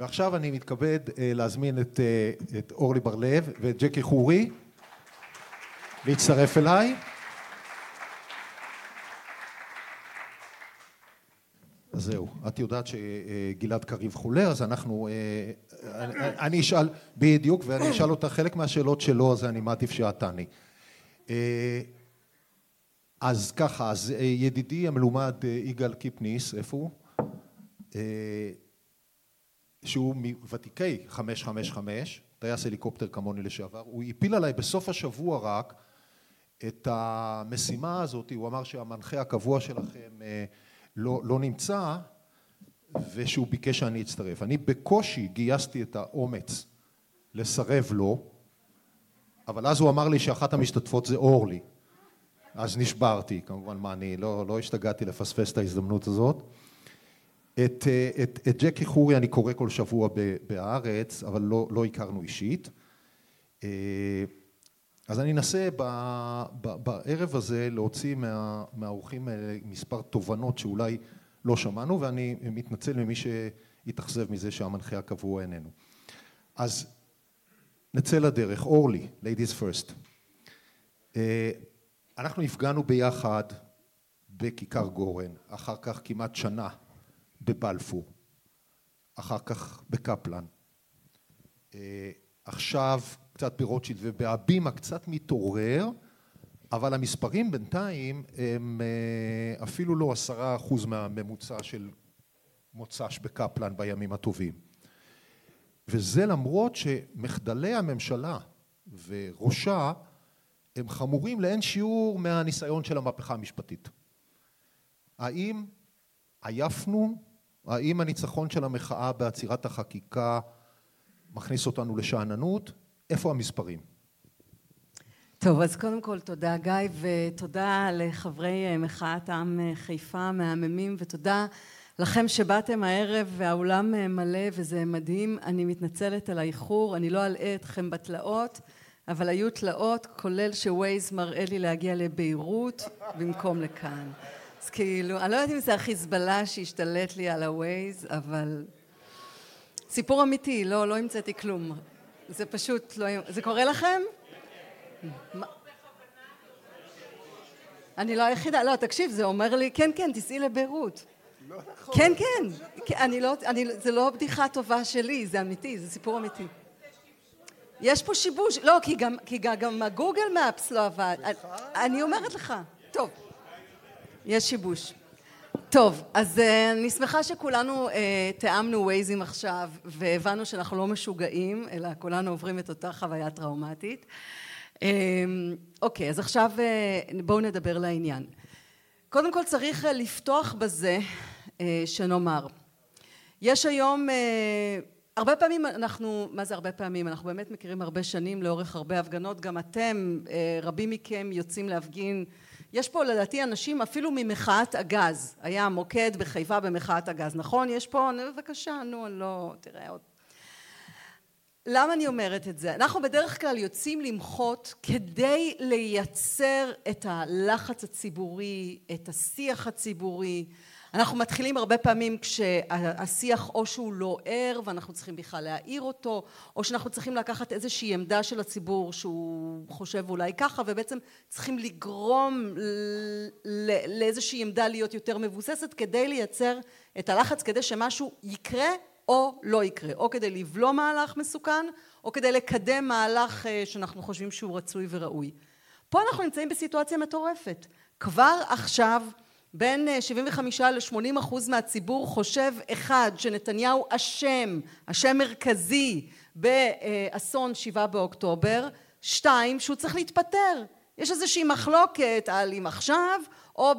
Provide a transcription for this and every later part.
ועכשיו אני מתכבד להזמין את, את אורלי בר-לב ואת ג'קי חורי להצטרף אליי. אז זהו, את יודעת שגלעד קריב חולה, אז אנחנו, אני אשאל, בדיוק, ואני אשאל אותה חלק מהשאלות שלו, אז אני מעדיף שאת תעני. אז ככה, אז ידידי המלומד יגאל קיפניס, איפה הוא? שהוא מוותיקי 555, טייס הליקופטר כמוני לשעבר, הוא הפיל עליי בסוף השבוע רק את המשימה הזאת, הוא אמר שהמנחה הקבוע שלכם לא, לא נמצא ושהוא ביקש שאני אצטרף. אני בקושי גייסתי את האומץ לסרב לו, אבל אז הוא אמר לי שאחת המשתתפות זה אורלי. אז נשברתי, כמובן מה אני לא, לא השתגעתי לפספס את ההזדמנות הזאת. את, את, את ג'קי חורי אני קורא כל שבוע בהארץ, אבל לא, לא הכרנו אישית. אז אני אנסה בערב הזה להוציא מה, מהאורחים האלה מספר תובנות שאולי לא שמענו, ואני מתנצל ממי שהתאכזב מזה שהמנחה הקבוע איננו. אז נצא לדרך. אורלי, ladies first. אנחנו הפגענו ביחד בכיכר גורן, אחר כך כמעט שנה בבלפור, אחר כך בקפלן. עכשיו קצת ברוטשילד ובהבימה קצת מתעורר, אבל המספרים בינתיים הם אפילו לא עשרה אחוז מהממוצע של מוצ"ש בקפלן בימים הטובים. וזה למרות שמחדלי הממשלה וראשה הם חמורים לאין שיעור מהניסיון של המהפכה המשפטית. האם עייפנו? האם הניצחון של המחאה בעצירת החקיקה מכניס אותנו לשאננות? איפה המספרים? טוב, אז קודם כל תודה גיא ותודה לחברי מחאת העם חיפה המהממים ותודה לכם שבאתם הערב והאולם מלא וזה מדהים. אני מתנצלת על האיחור, אני לא אלאה אתכם בתלאות, אבל היו תלאות כולל שווייז מראה לי להגיע לביירות במקום לכאן. אז כאילו, אני לא יודעת אם זה החיזבאללה שהשתלט לי על הווייז, אבל סיפור אמיתי, לא, לא המצאתי כלום. זה פשוט לא... זה קורה לכם? אני לא היחידה, לא תקשיב זה אומר לי כן כן תיסעי לביירות. כן כן, אני לא, זה לא בדיחה טובה שלי זה אמיתי, זה סיפור אמיתי. יש פה שיבוש, לא כי גם הגוגל מאפס לא עבד, אני אומרת לך, טוב יש שיבוש טוב, אז אני שמחה שכולנו תיאמנו ווייזים עכשיו והבנו שאנחנו לא משוגעים אלא כולנו עוברים את אותה חוויה טראומטית אוקיי, אז עכשיו בואו נדבר לעניין. קודם כל צריך לפתוח בזה שנאמר, יש היום, הרבה פעמים אנחנו, מה זה הרבה פעמים? אנחנו באמת מכירים הרבה שנים לאורך הרבה הפגנות, גם אתם, רבים מכם יוצאים להפגין, יש פה לדעתי אנשים אפילו ממחאת הגז, היה מוקד בחיפה במחאת הגז, נכון? יש פה, בבקשה, נו, אני לא, תראה עוד למה אני אומרת את זה? אנחנו בדרך כלל יוצאים למחות כדי לייצר את הלחץ הציבורי, את השיח הציבורי. אנחנו מתחילים הרבה פעמים כשהשיח או שהוא לא ער ואנחנו צריכים בכלל להעיר אותו, או שאנחנו צריכים לקחת איזושהי עמדה של הציבור שהוא חושב אולי ככה, ובעצם צריכים לגרום לאיזושהי עמדה להיות יותר מבוססת כדי לייצר את הלחץ, כדי שמשהו יקרה או לא יקרה, או כדי לבלום מהלך מסוכן, או כדי לקדם מהלך שאנחנו חושבים שהוא רצוי וראוי. פה אנחנו נמצאים בסיטואציה מטורפת. כבר עכשיו בין 75 ל-80 אחוז מהציבור חושב אחד שנתניהו אשם, אשם מרכזי באסון שבעה באוקטובר, שתיים שהוא צריך להתפטר. יש איזושהי מחלוקת על אם עכשיו או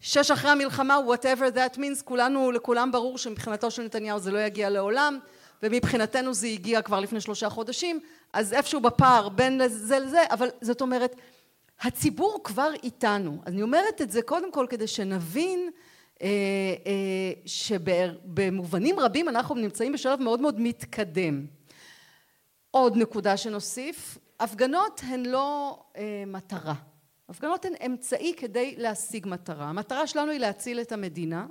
שש אחרי המלחמה, whatever that means, כולנו, לכולם ברור שמבחינתו של נתניהו זה לא יגיע לעולם, ומבחינתנו זה הגיע כבר לפני שלושה חודשים, אז איפשהו בפער בין זה לזה, אבל זאת אומרת, הציבור כבר איתנו. אני אומרת את זה קודם כל כדי שנבין שבמובנים רבים אנחנו נמצאים בשלב מאוד מאוד מתקדם. עוד נקודה שנוסיף, הפגנות הן לא מטרה. הפגנות הן אמצעי כדי להשיג מטרה. המטרה שלנו היא להציל את המדינה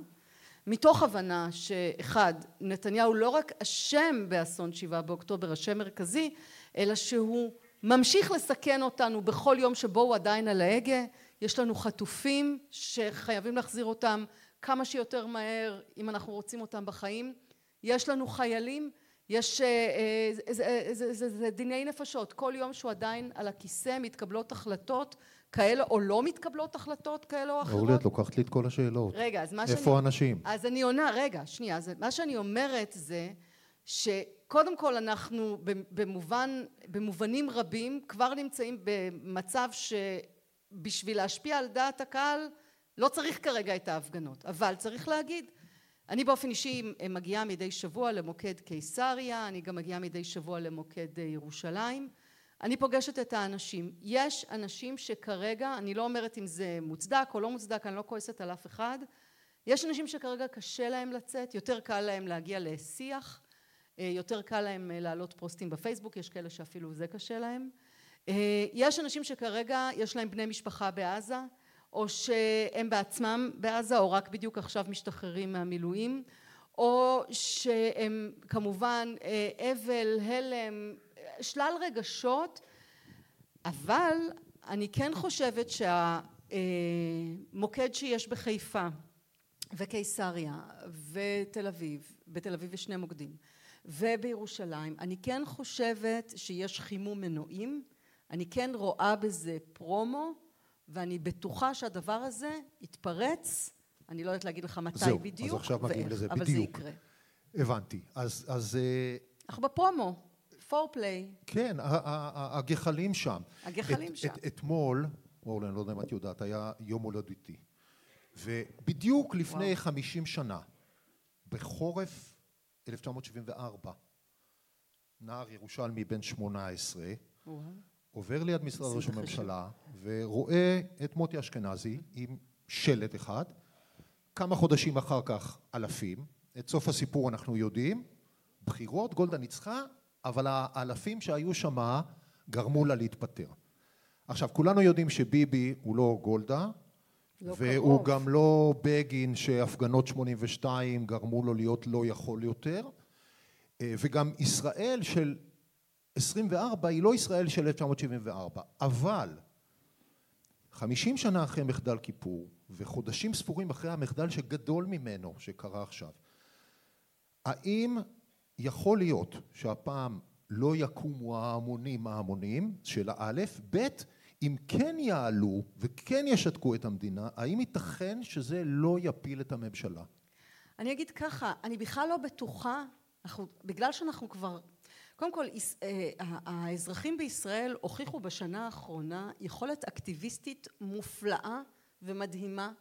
מתוך הבנה שאחד, נתניהו לא רק אשם באסון שבעה באוקטובר, אשם מרכזי, אלא שהוא ממשיך לסכן אותנו בכל יום שבו הוא עדיין על ההגה, יש לנו חטופים שחייבים להחזיר אותם כמה שיותר מהר אם אנחנו רוצים אותם בחיים, יש לנו חיילים, יש, זה דיני נפשות, כל יום שהוא עדיין על הכיסא מתקבלות החלטות כאלה או לא מתקבלות החלטות כאלה או אחרות. אורלי, את לוקחת לי את כל השאלות. רגע, אז מה שאני... איפה האנשים? אז אני עונה, רגע, שנייה, אז מה שאני אומרת זה שקודם כל אנחנו במובן, במובנים רבים כבר נמצאים במצב שבשביל להשפיע על דעת הקהל לא צריך כרגע את ההפגנות, אבל צריך להגיד אני באופן אישי מגיעה מדי שבוע למוקד קיסריה, אני גם מגיעה מדי שבוע למוקד ירושלים, אני פוגשת את האנשים, יש אנשים שכרגע, אני לא אומרת אם זה מוצדק או לא מוצדק, אני לא כועסת על אף אחד, יש אנשים שכרגע קשה להם לצאת, יותר קל להם להגיע לשיח, יותר קל להם להעלות פוסטים בפייסבוק, יש כאלה שאפילו זה קשה להם, יש אנשים שכרגע יש להם בני משפחה בעזה או שהם בעצמם בעזה או רק בדיוק עכשיו משתחררים מהמילואים או שהם כמובן אבל, הלם, שלל רגשות אבל אני כן חושבת שהמוקד שיש בחיפה וקיסריה ותל אביב, בתל אביב יש שני מוקדים ובירושלים, אני כן חושבת שיש חימום מנועים, אני כן רואה בזה פרומו ואני בטוחה שהדבר הזה יתפרץ, אני לא יודעת להגיד לך מתי זהו, בדיוק אז עכשיו מגיעים לזה, אבל בדיוק. זה יקרה. הבנתי. אז... אז אנחנו בפרומו, פורפליי. כן, הגחלים שם. הגחלים את, שם. את, אתמול, אורלי, אני לא יודע אם את יודעת, היה יום הולדתי. ובדיוק לפני וואו. 50 שנה, בחורף 1974, נער ירושלמי בן 18, וואו. עובר ליד משרד ראש הממשלה ורואה את מוטי אשכנזי עם שלט אחד, כמה חודשים אחר כך אלפים, את סוף הסיפור אנחנו יודעים, בחירות, גולדה ניצחה, אבל האלפים שהיו שמה גרמו לה להתפטר. עכשיו, כולנו יודעים שביבי הוא לא גולדה, לא והוא קרוב. גם לא בגין שהפגנות 82 גרמו לו להיות לא יכול יותר, וגם ישראל של 24 היא לא ישראל של 1974, אבל חמישים שנה אחרי מחדל כיפור וחודשים ספורים אחרי המחדל שגדול ממנו שקרה עכשיו, האם יכול להיות שהפעם לא יקומו ההמונים ההמונים, שאלה א', ב', אם כן יעלו וכן ישתקו את המדינה, האם ייתכן שזה לא יפיל את הממשלה? אני אגיד ככה, אני בכלל לא בטוחה, אנחנו, בגלל שאנחנו כבר קודם כל האזרחים בישראל הוכיחו בשנה האחרונה יכולת אקטיביסטית מופלאה ומדהימה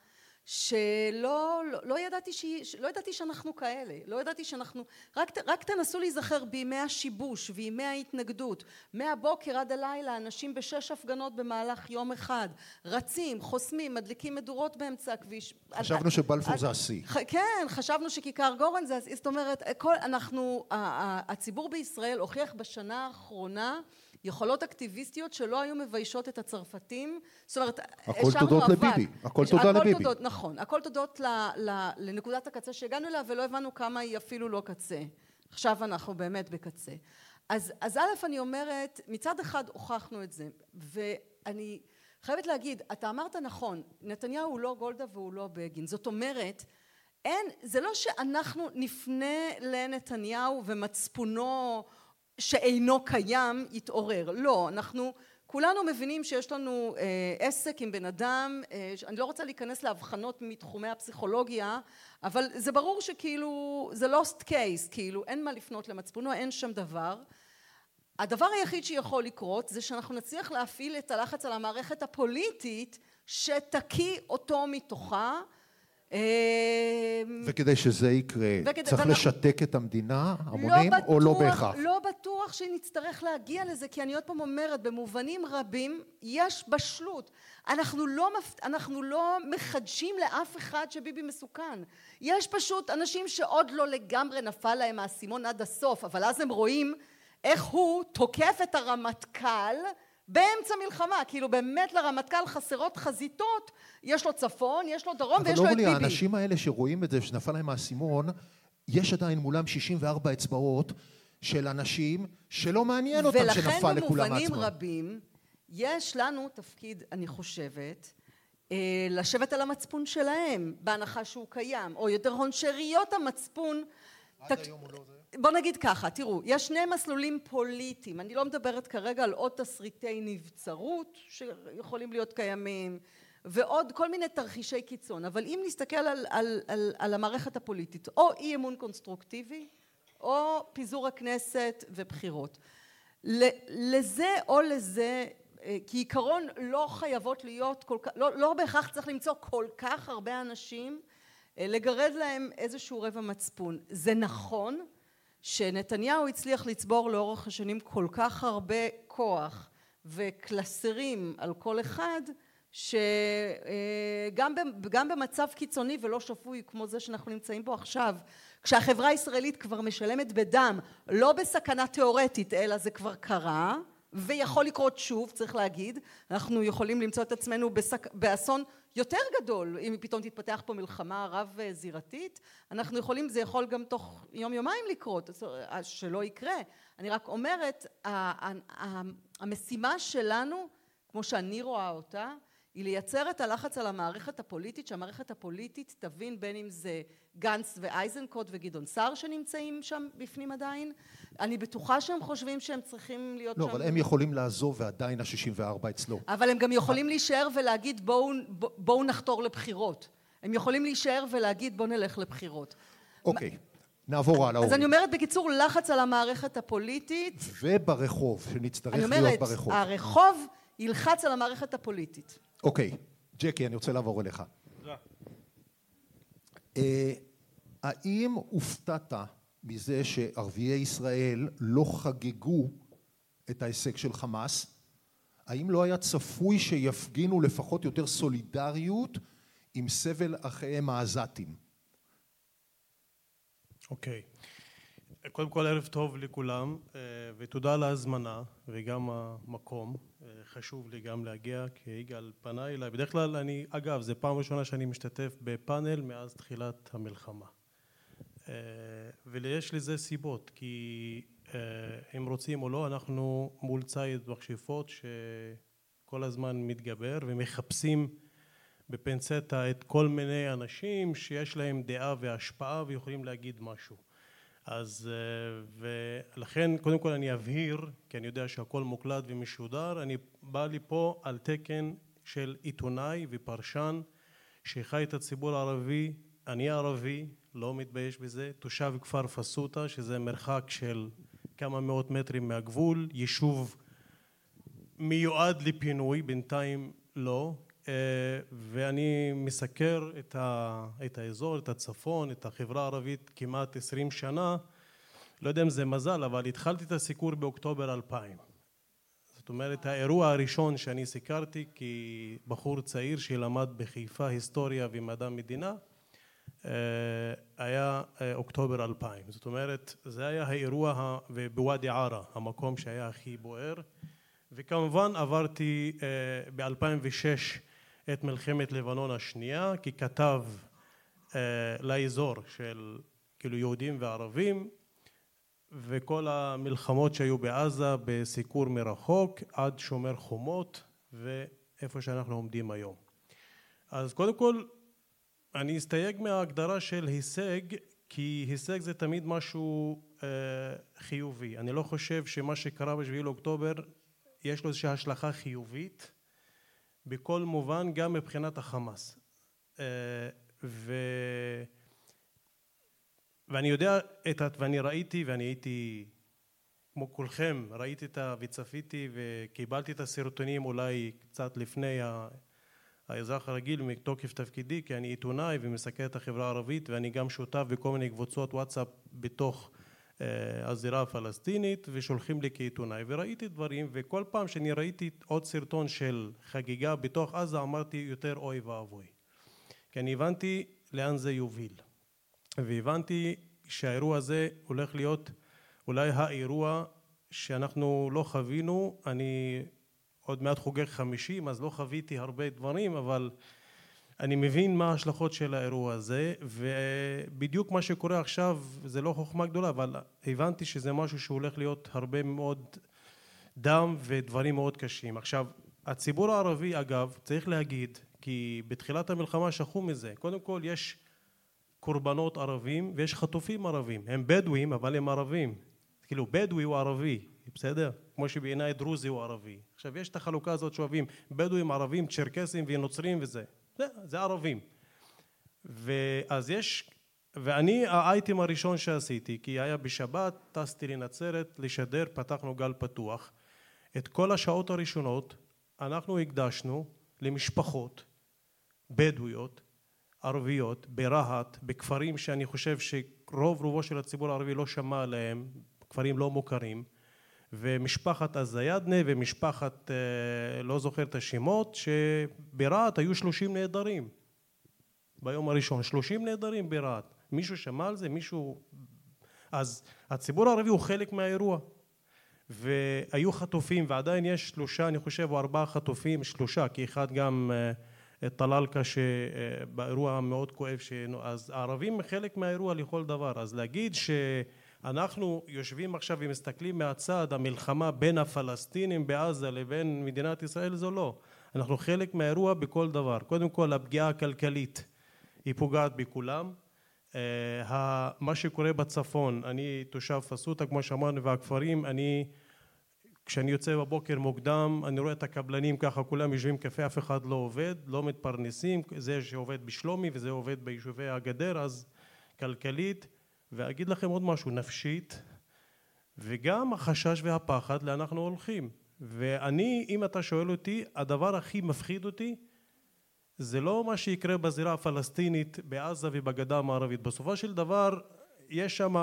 שלא לא ידעתי, לא ידעתי שאנחנו כאלה, לא ידעתי שאנחנו, רק, רק תנסו להיזכר בימי השיבוש וימי ההתנגדות, מהבוקר עד הלילה אנשים בשש הפגנות במהלך יום אחד, רצים, חוסמים, מדליקים מדורות באמצע הכביש. חשבנו שבלפור זה השיא. כן, חשבנו שכיכר גורן זה, זאת אומרת, כל, אנחנו, הציבור בישראל הוכיח בשנה האחרונה יכולות אקטיביסטיות שלא היו מביישות את הצרפתים, זאת אומרת, הכל תודות לביבי, הכל תודה לביבי. תודות, נכון, הכל תודות לנקודת הקצה שהגענו אליה ולא הבנו כמה היא אפילו לא קצה. עכשיו אנחנו באמת בקצה. אז, אז א', אני אומרת, מצד אחד הוכחנו את זה, ואני חייבת להגיד, אתה אמרת נכון, נתניהו הוא לא גולדה והוא לא בגין, זאת אומרת, אין, זה לא שאנחנו נפנה לנתניהו ומצפונו שאינו קיים יתעורר, לא, אנחנו כולנו מבינים שיש לנו עסק עם בן אדם, אני לא רוצה להיכנס להבחנות מתחומי הפסיכולוגיה, אבל זה ברור שכאילו זה lost case, כאילו אין מה לפנות למצפונו, אין שם דבר. הדבר היחיד שיכול לקרות זה שאנחנו נצליח להפעיל את הלחץ על המערכת הפוליטית שתקיא אותו מתוכה וכדי שזה יקרה צריך לשתק את המדינה, המונים, או לא בהכרח? לא בטוח שנצטרך להגיע לזה, כי אני עוד פעם אומרת, במובנים רבים יש בשלות. אנחנו לא, אנחנו לא מחדשים לאף אחד שביבי מסוכן. יש פשוט אנשים שעוד לא לגמרי נפל להם האסימון עד הסוף, אבל אז הם רואים איך הוא תוקף את הרמטכ"ל באמצע מלחמה, כאילו באמת לרמטכ"ל חסרות חזיתות, יש לו צפון, יש לו דרום ויש לו את ביבי. אבל אורלי, האנשים האלה שרואים את זה, שנפל להם האסימון, יש עדיין מולם 64 אצבעות של אנשים שלא מעניין אותם שנפל לכולם מעצמם. ולכן במובנים רבים, יש לנו תפקיד, אני חושבת, אה, לשבת על המצפון שלהם, בהנחה שהוא קיים, או יותר הון שאריות המצפון. עד תק... היום הוא לא. בוא נגיד ככה, תראו, יש שני מסלולים פוליטיים, אני לא מדברת כרגע על עוד תסריטי נבצרות שיכולים להיות קיימים, ועוד כל מיני תרחישי קיצון, אבל אם נסתכל על, על, על, על המערכת הפוליטית, או אי אמון קונסטרוקטיבי, או פיזור הכנסת ובחירות. לזה או לזה אה, כעיקרון לא חייבות להיות כל כך, לא, לא בהכרח צריך למצוא כל כך הרבה אנשים אה, לגרד להם איזשהו רבע מצפון. זה נכון שנתניהו הצליח לצבור לאורך השנים כל כך הרבה כוח וקלסרים על כל אחד שגם אה, במצב קיצוני ולא שפוי כמו זה שאנחנו נמצאים בו עכשיו כשהחברה הישראלית כבר משלמת בדם לא בסכנה תיאורטית אלא זה כבר קרה ויכול לקרות שוב צריך להגיד. אנחנו יכולים למצוא את עצמנו בסק... באסון יותר גדול אם פתאום תתפתח פה מלחמה רב זירתית אנחנו יכולים זה יכול גם תוך יום יומיים לקרות שלא יקרה. אני רק אומרת המשימה שלנו כמו שאני רואה אותה היא לייצר את הלחץ על המערכת הפוליטית שהמערכת הפוליטית תבין בין אם זה גנץ ואייזנקוט וגדעון סער שנמצאים שם בפנים עדיין. אני בטוחה שהם חושבים שהם צריכים להיות לא, שם. לא אבל הם יכולים לעזוב ועדיין ה-64 אצלו. אבל הם גם יכולים להישאר ולהגיד בואו בוא נחתור לבחירות. הם יכולים להישאר ולהגיד בואו נלך לבחירות. אוקיי נעבור הלאה. אז אני אומרת בקיצור לחץ על המערכת הפוליטית. וברחוב שנצטרך להיות ברחוב. אני אומרת הרחוב ילחץ על המערכת הפוליטית אוקיי, ג'קי, אני רוצה לעבור אליך. אה, האם הופתעת מזה שערביי ישראל לא חגגו את ההישג של חמאס? האם לא היה צפוי שיפגינו לפחות יותר סולידריות עם סבל אחיהם העזתים? אוקיי. קודם כל ערב טוב לכולם אה, ותודה על ההזמנה וגם המקום. אה, חשוב לי גם להגיע כי יגאל פנה אליי. בדרך כלל אני אגב זה פעם ראשונה שאני משתתף בפאנל מאז תחילת המלחמה. אה, ויש לזה סיבות כי אם רוצים או לא אנחנו מול ציד מכשפות שכל הזמן מתגבר ומחפשים בפנצטה את כל מיני אנשים שיש להם דעה והשפעה ויכולים להגיד משהו אז אה, ולכן קודם כל אני אבהיר כי אני יודע שהכל מוקלט ומשודר אני בא לי פה על תקן של עיתונאי ופרשן שחי את הציבור הערבי אני ערבי לא מתבייש בזה תושב כפר פסוטה שזה מרחק של כמה מאות מטרים מהגבול יישוב מיועד לפינוי בינתיים לא ואני מסקר את, ה, את האזור, את הצפון, את החברה הערבית כמעט עשרים שנה, לא יודע אם זה מזל, אבל התחלתי את הסיקור באוקטובר 2000. זאת אומרת, האירוע הראשון שאני סיקרתי כבחור צעיר שלמד בחיפה היסטוריה ומדע מדינה, אה, היה אה, אוקטובר 2000. זאת אומרת, זה היה האירוע בוואדי עארה, המקום שהיה הכי בוער. וכמובן עברתי ב-2006 את מלחמת לבנון השנייה ככתב אה, לאזור של כאילו יהודים וערבים וכל המלחמות שהיו בעזה בסיקור מרחוק עד שומר חומות ואיפה שאנחנו עומדים היום. אז קודם כל אני אסתייג מההגדרה של הישג כי הישג זה תמיד משהו אה, חיובי. אני לא חושב שמה שקרה בשביעי לאוקטובר יש לו איזושהי השלכה חיובית בכל מובן גם מבחינת החמאס. אה, ו... ואני יודע את ה... ואני ראיתי ואני הייתי כמו כולכם ראיתי את ה... וצפיתי וקיבלתי את הסרטונים אולי קצת לפני האזרח הרגיל מתוקף תפקידי כי אני עיתונאי ומסקר את החברה הערבית ואני גם שותף בכל מיני קבוצות וואטסאפ בתוך הזירה הפלסטינית ושולחים לי כעיתונאי וראיתי דברים וכל פעם שאני ראיתי עוד סרטון של חגיגה בתוך עזה אמרתי יותר אוי ואבוי. כי אני הבנתי לאן זה יוביל. והבנתי שהאירוע הזה הולך להיות אולי האירוע שאנחנו לא חווינו. אני עוד מעט חוגג חמישים אז לא חוויתי הרבה דברים אבל אני מבין מה ההשלכות של האירוע הזה ובדיוק מה שקורה עכשיו זה לא חוכמה גדולה אבל הבנתי שזה משהו שהולך להיות הרבה מאוד דם ודברים מאוד קשים. עכשיו הציבור הערבי אגב צריך להגיד כי בתחילת המלחמה שכחו מזה. קודם כל יש קורבנות ערבים ויש חטופים ערבים. הם בדואים אבל הם ערבים. כאילו בדואי הוא ערבי בסדר? כמו שבעיניי דרוזי הוא ערבי. עכשיו יש את החלוקה הזאת שאוהבים בדואים ערבים צ'רקסים ונוצרים וזה זה, זה ערבים. ואז יש ואני האייטם הראשון שעשיתי כי היה בשבת טסתי לנצרת לשדר פתחנו גל פתוח. את כל השעות הראשונות אנחנו הקדשנו למשפחות בדואיות ערביות ברהט בכפרים שאני חושב שרוב רובו של הציבור הערבי לא שמע עליהם כפרים לא מוכרים ומשפחת א-זיאדנה ומשפחת לא זוכר את השמות שברהט היו שלושים נעדרים. ביום הראשון שלושים נעדרים ברהט. מישהו שמע על זה? מישהו? אז הציבור הערבי הוא חלק מהאירוע. והיו חטופים ועדיין יש שלושה אני חושב או ארבעה חטופים שלושה כי אחד גם טלאלקה שבאירוע המאוד כואב אז הערבים חלק מהאירוע לכל דבר. אז להגיד שאנחנו יושבים עכשיו ומסתכלים מהצד המלחמה בין הפלסטינים בעזה לבין מדינת ישראל זו לא. אנחנו חלק מהאירוע בכל דבר. קודם כל הפגיעה הכלכלית היא פוגעת בכולם. מה שקורה בצפון אני תושב פסוטה כמו שאמרנו והכפרים אני כשאני יוצא בבוקר מוקדם אני רואה את הקבלנים ככה כולם יושבים קפה אף אחד לא עובד לא מתפרנסים זה שעובד בשלומי וזה עובד ביישובי הגדר אז כלכלית ואגיד לכם עוד משהו נפשית וגם החשש והפחד לאן אנחנו הולכים. ואני אם אתה שואל אותי הדבר הכי מפחיד אותי זה לא מה שיקרה בזירה הפלסטינית בעזה ובגדה המערבית. בסופו של דבר יש שם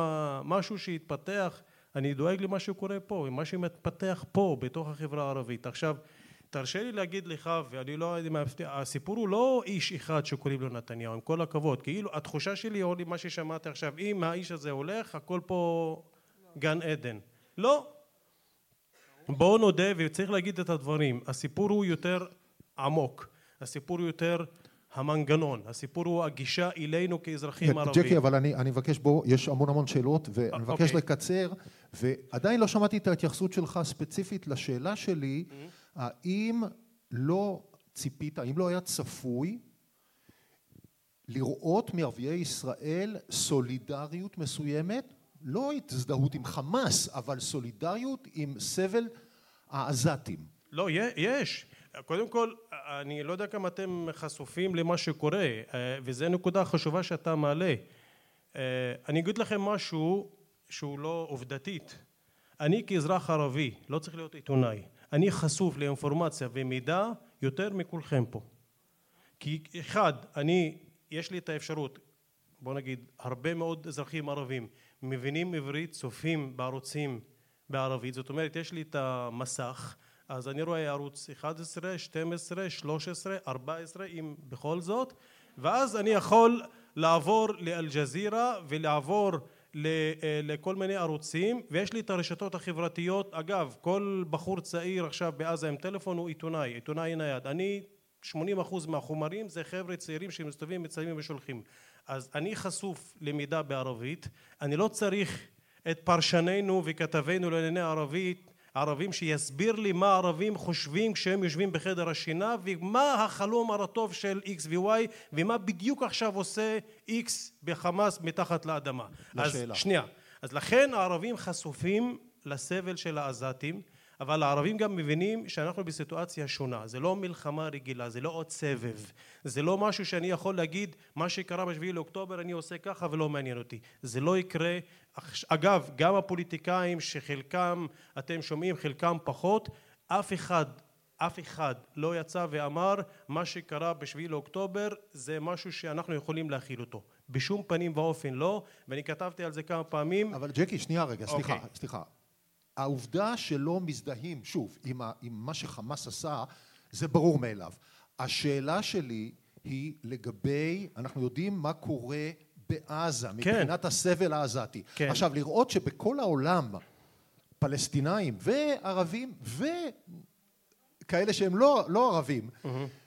משהו שהתפתח אני דואג למה שקורה פה מה שמתפתח פה בתוך החברה הערבית. עכשיו תרשה לי להגיד לך ואני לא יודע מה הסיפור הוא לא איש אחד שקוראים לו נתניהו עם כל הכבוד. כאילו התחושה שלי או מה ששמעתי עכשיו אם האיש הזה הולך הכל פה גן עדן. לא. בואו נודה וצריך להגיד את הדברים. הסיפור הוא יותר עמוק. הסיפור הוא יותר המנגנון. הסיפור הוא הגישה אלינו כאזרחים ערבים. ג'קי אבל אני מבקש בוא יש המון המון שאלות ואני מבקש לקצר ועדיין לא שמעתי את ההתייחסות שלך ספציפית לשאלה שלי האם לא ציפית האם לא היה צפוי לראות מערביי ישראל סולידריות מסוימת? לא הזדהות עם חמאס אבל סולידריות עם סבל העזתים. לא יש. קודם כל אני לא יודע כמה אתם חשופים למה שקורה וזה נקודה חשובה שאתה מעלה. אני אגיד לכם משהו שהוא לא עובדתית. אני כאזרח ערבי לא צריך להיות עיתונאי אני חשוף לאינפורמציה ומידע יותר מכולכם פה. כי אחד אני יש לי את האפשרות בוא נגיד הרבה מאוד אזרחים ערבים מבינים עברית צופים בערוצים בערבית. זאת אומרת יש לי את המסך אז אני רואה ערוץ 11, 12, 13, 14 אם בכל זאת ואז אני יכול לעבור לאלג'זירה ולעבור לכל מיני ערוצים ויש לי את הרשתות החברתיות. אגב כל בחור צעיר עכשיו בעזה עם טלפון הוא עיתונאי עיתונאי נייד. אני 80 אחוז מהחומרים זה חבר'ה צעירים שמסתובבים מצלמים ושולחים. אז אני חשוף למידע בערבית. אני לא צריך את פרשנינו וכתבינו לענייני ערבית ערבים שיסביר לי מה הערבים חושבים כשהם יושבים בחדר השינה ומה החלום הרטוב של x ו-y ומה בדיוק עכשיו עושה x בחמאס מתחת לאדמה. לשאלה. אז שנייה. אז לכן הערבים חשופים לסבל של העזתים אבל הערבים גם מבינים שאנחנו בסיטואציה שונה. זה לא מלחמה רגילה זה לא עוד סבב. זה לא משהו שאני יכול להגיד מה שקרה בשביעי לאוקטובר אני עושה ככה ולא מעניין אותי. זה לא יקרה. אגב גם הפוליטיקאים שחלקם אתם שומעים חלקם פחות אף אחד אף אחד לא יצא ואמר מה שקרה בשביעי לאוקטובר זה משהו שאנחנו יכולים להכיל אותו. בשום פנים ואופן לא ואני כתבתי על זה כמה פעמים. אבל ג'קי שנייה רגע סליחה סליחה העובדה שלא מזדהים שוב עם מה שחמאס עשה זה ברור מאליו. השאלה שלי היא לגבי אנחנו יודעים מה קורה בעזה מבחינת הסבל העזתי. עכשיו לראות שבכל העולם פלסטינאים וערבים כאלה שהם לא, לא ערבים,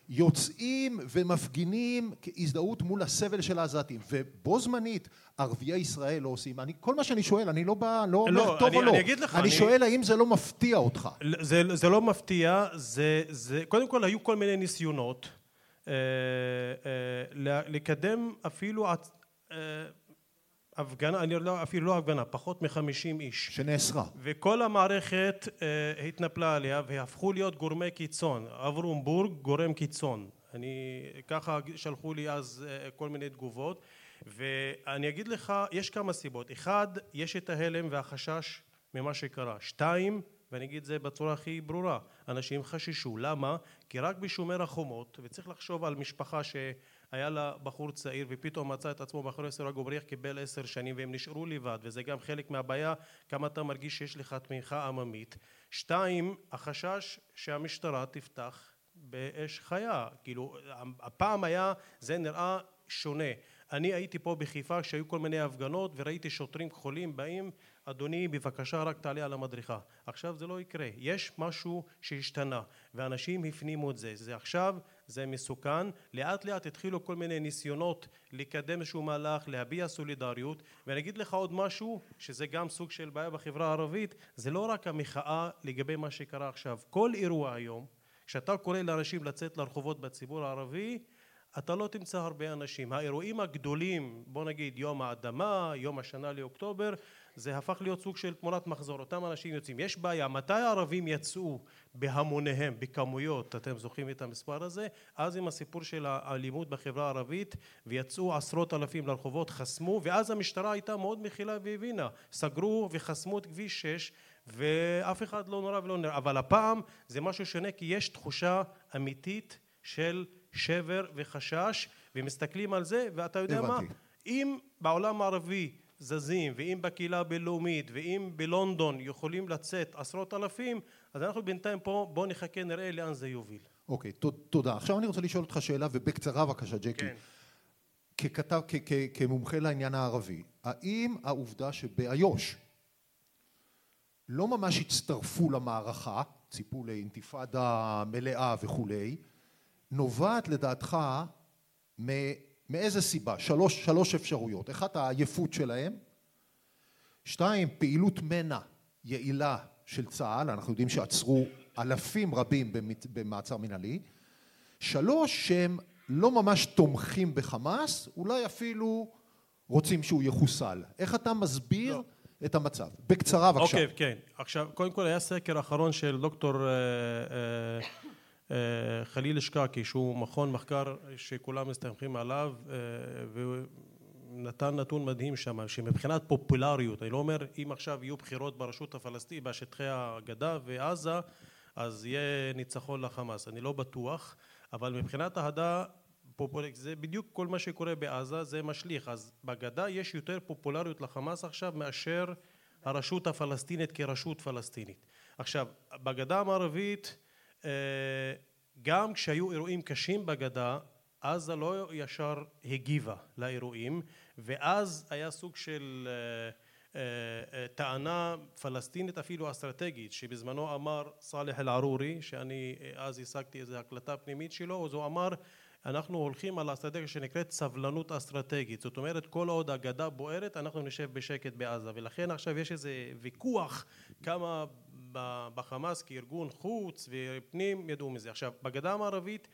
יוצאים ומפגינים כהזדהות מול הסבל של העזתים, ובו זמנית ערביי ישראל לא עושים, אני, כל מה שאני שואל, אני לא בא, לא אומר לא, טוב אני- או לא, אני אגיד לך, אני אני- שואל האם זה לא מפתיע אותך. זה, זה לא מפתיע, זה, זה, קודם כל היו כל מיני ניסיונות אה, אה, לקדם אפילו אה, הפגנה, אני לא, אפילו לא הפגנה, פחות מחמישים איש. שנאסרה. וכל המערכת אה, התנפלה עליה והפכו להיות גורמי קיצון. אברומבורג גורם קיצון. אני, ככה שלחו לי אז אה, כל מיני תגובות ואני אגיד לך, יש כמה סיבות. אחד, יש את ההלם והחשש ממה שקרה. שתיים, ואני אגיד את זה בצורה הכי ברורה, אנשים חששו. למה? כי רק בשומר החומות, וצריך לחשוב על משפחה שהיה לה בחור צעיר ופתאום מצא את עצמו מאחורי סורג ובריח קיבל עשר שנים והם נשארו לבד וזה גם חלק מהבעיה כמה אתה מרגיש שיש לך תמיכה עממית. שתיים, החשש שהמשטרה תפתח באש חיה. כאילו הפעם היה זה נראה שונה. אני הייתי פה בחיפה כשהיו כל מיני הפגנות וראיתי שוטרים כחולים באים אדוני בבקשה רק תעלה על המדריכה עכשיו זה לא יקרה יש משהו שהשתנה ואנשים הפנימו את זה זה עכשיו זה מסוכן. לאט לאט התחילו כל מיני ניסיונות לקדם איזשהו מהלך להביע סולידריות. ואני אגיד לך עוד משהו שזה גם סוג של בעיה בחברה הערבית זה לא רק המחאה לגבי מה שקרה עכשיו. כל אירוע היום כשאתה קורא לאנשים לצאת לרחובות בציבור הערבי אתה לא תמצא הרבה אנשים. האירועים הגדולים, בוא נגיד יום האדמה, יום השנה לאוקטובר, זה הפך להיות סוג של תמונת מחזור, אותם אנשים יוצאים. יש בעיה, מתי הערבים יצאו בהמוניהם, בכמויות, אתם זוכרים את המספר הזה? אז עם הסיפור של האלימות בחברה הערבית, ויצאו עשרות אלפים לרחובות, חסמו, ואז המשטרה הייתה מאוד מכילה והבינה. סגרו וחסמו את כביש 6, ואף אחד לא נורא ולא נראה. אבל הפעם זה משהו שונה, כי יש תחושה אמיתית של שבר וחשש ומסתכלים על זה ואתה יודע מה הבנתי. אם בעולם הערבי זזים ואם בקהילה הבינלאומית ואם בלונדון יכולים לצאת עשרות אלפים אז אנחנו בינתיים פה בוא נחכה נראה לאן זה יוביל אוקיי, ת- תודה. עכשיו אני רוצה לשאול אותך שאלה, ובקצרה בבקשה, ג'קי. כן. ככתב, כ- כ- כמומחה לעניין הערבי, האם העובדה שבאיו"ש לא ממש הצטרפו למערכה, ציפו לאינתיפאדה מלאה וכולי, נובעת לדעתך מ- מאיזה סיבה? שלוש, שלוש אפשרויות. אחת, העייפות שלהם. שתיים, פעילות מנע יעילה של צה"ל, אנחנו יודעים שעצרו אלפים רבים במעצר מנהלי. שלוש, שהם לא ממש תומכים בחמאס, אולי אפילו רוצים שהוא יחוסל. איך אתה מסביר לא. את המצב? בקצרה בבקשה. אוקיי, כן. עכשיו, קודם כל היה סקר אחרון של דוקטור אה, אה, חליל שקקי, שהוא מכון מחקר שכולם מסתמכים עליו, אה, ונתן נתון מדהים שם, שמבחינת פופולריות, אני לא אומר אם עכשיו יהיו בחירות ברשות הפלסטינית, בשטחי הגדה ועזה, אז יהיה ניצחון לחמאס. אני לא בטוח, אבל מבחינת אהדה פופולרית, זה בדיוק כל מה שקורה בעזה, זה משליך. אז בגדה יש יותר פופולריות לחמאס עכשיו מאשר הרשות הפלסטינית כרשות פלסטינית. עכשיו, בגדה המערבית, אה, גם כשהיו אירועים קשים בגדה, עזה לא ישר הגיבה לאירועים, ואז היה סוג של אה, אה, אה, טענה פלסטינית אפילו אסטרטגית, שבזמנו אמר סאלח אל-ערורי, שאני אה, אז השגתי איזו הקלטה פנימית שלו, אז הוא אמר אנחנו הולכים על האסטרטגיה שנקראת סבלנות אסטרטגית זאת אומרת כל עוד הגדה בוערת אנחנו נשב בשקט בעזה. ולכן עכשיו יש איזה ויכוח כמה בחמאס כארגון חוץ ופנים ידעו מזה. עכשיו בגדה המערבית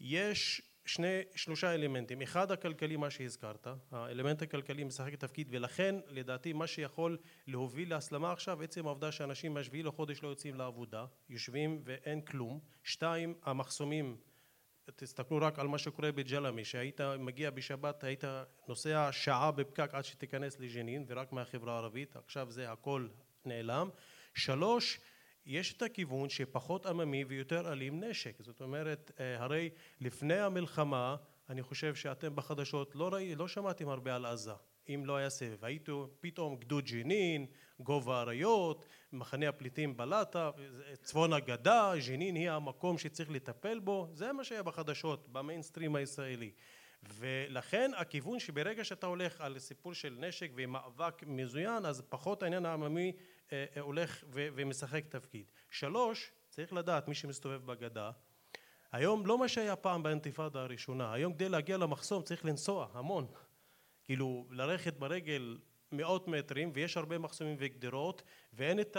יש שני שלושה אלמנטים. אחד הכלכלי מה שהזכרת האלמנט הכלכלי משחק תפקיד ולכן לדעתי מה שיכול להוביל להסלמה עכשיו עצם העובדה שאנשים מהשביעי לחודש לא יוצאים לעבודה יושבים ואין כלום. שתיים המחסומים תסתכלו רק על מה שקורה בג'למי שהיית מגיע בשבת היית נוסע שעה בפקק עד שתיכנס לג'נין ורק מהחברה הערבית עכשיו זה הכל נעלם שלוש יש את הכיוון שפחות עממי ויותר אלים נשק. זאת אומרת אה, הרי לפני המלחמה אני חושב שאתם בחדשות לא, ראי, לא שמעתם הרבה על עזה. אם לא היה סבב הייתו פתאום גדוד ג'נין גובה האריות מחנה הפליטים בלטה צפון הגדה ג'נין היא המקום שצריך לטפל בו זה מה שהיה בחדשות במיינסטרים הישראלי. ולכן הכיוון שברגע שאתה הולך על סיפור של נשק ומאבק מזוין אז פחות העניין העממי אה, אה, הולך ו- ומשחק תפקיד. שלוש צריך לדעת מי שמסתובב בגדה היום לא מה שהיה פעם באינתיפאדה הראשונה היום כדי להגיע למחסום צריך לנסוע המון. כאילו ללכת ברגל מאות מטרים ויש הרבה מחסומים וגדרות ואין את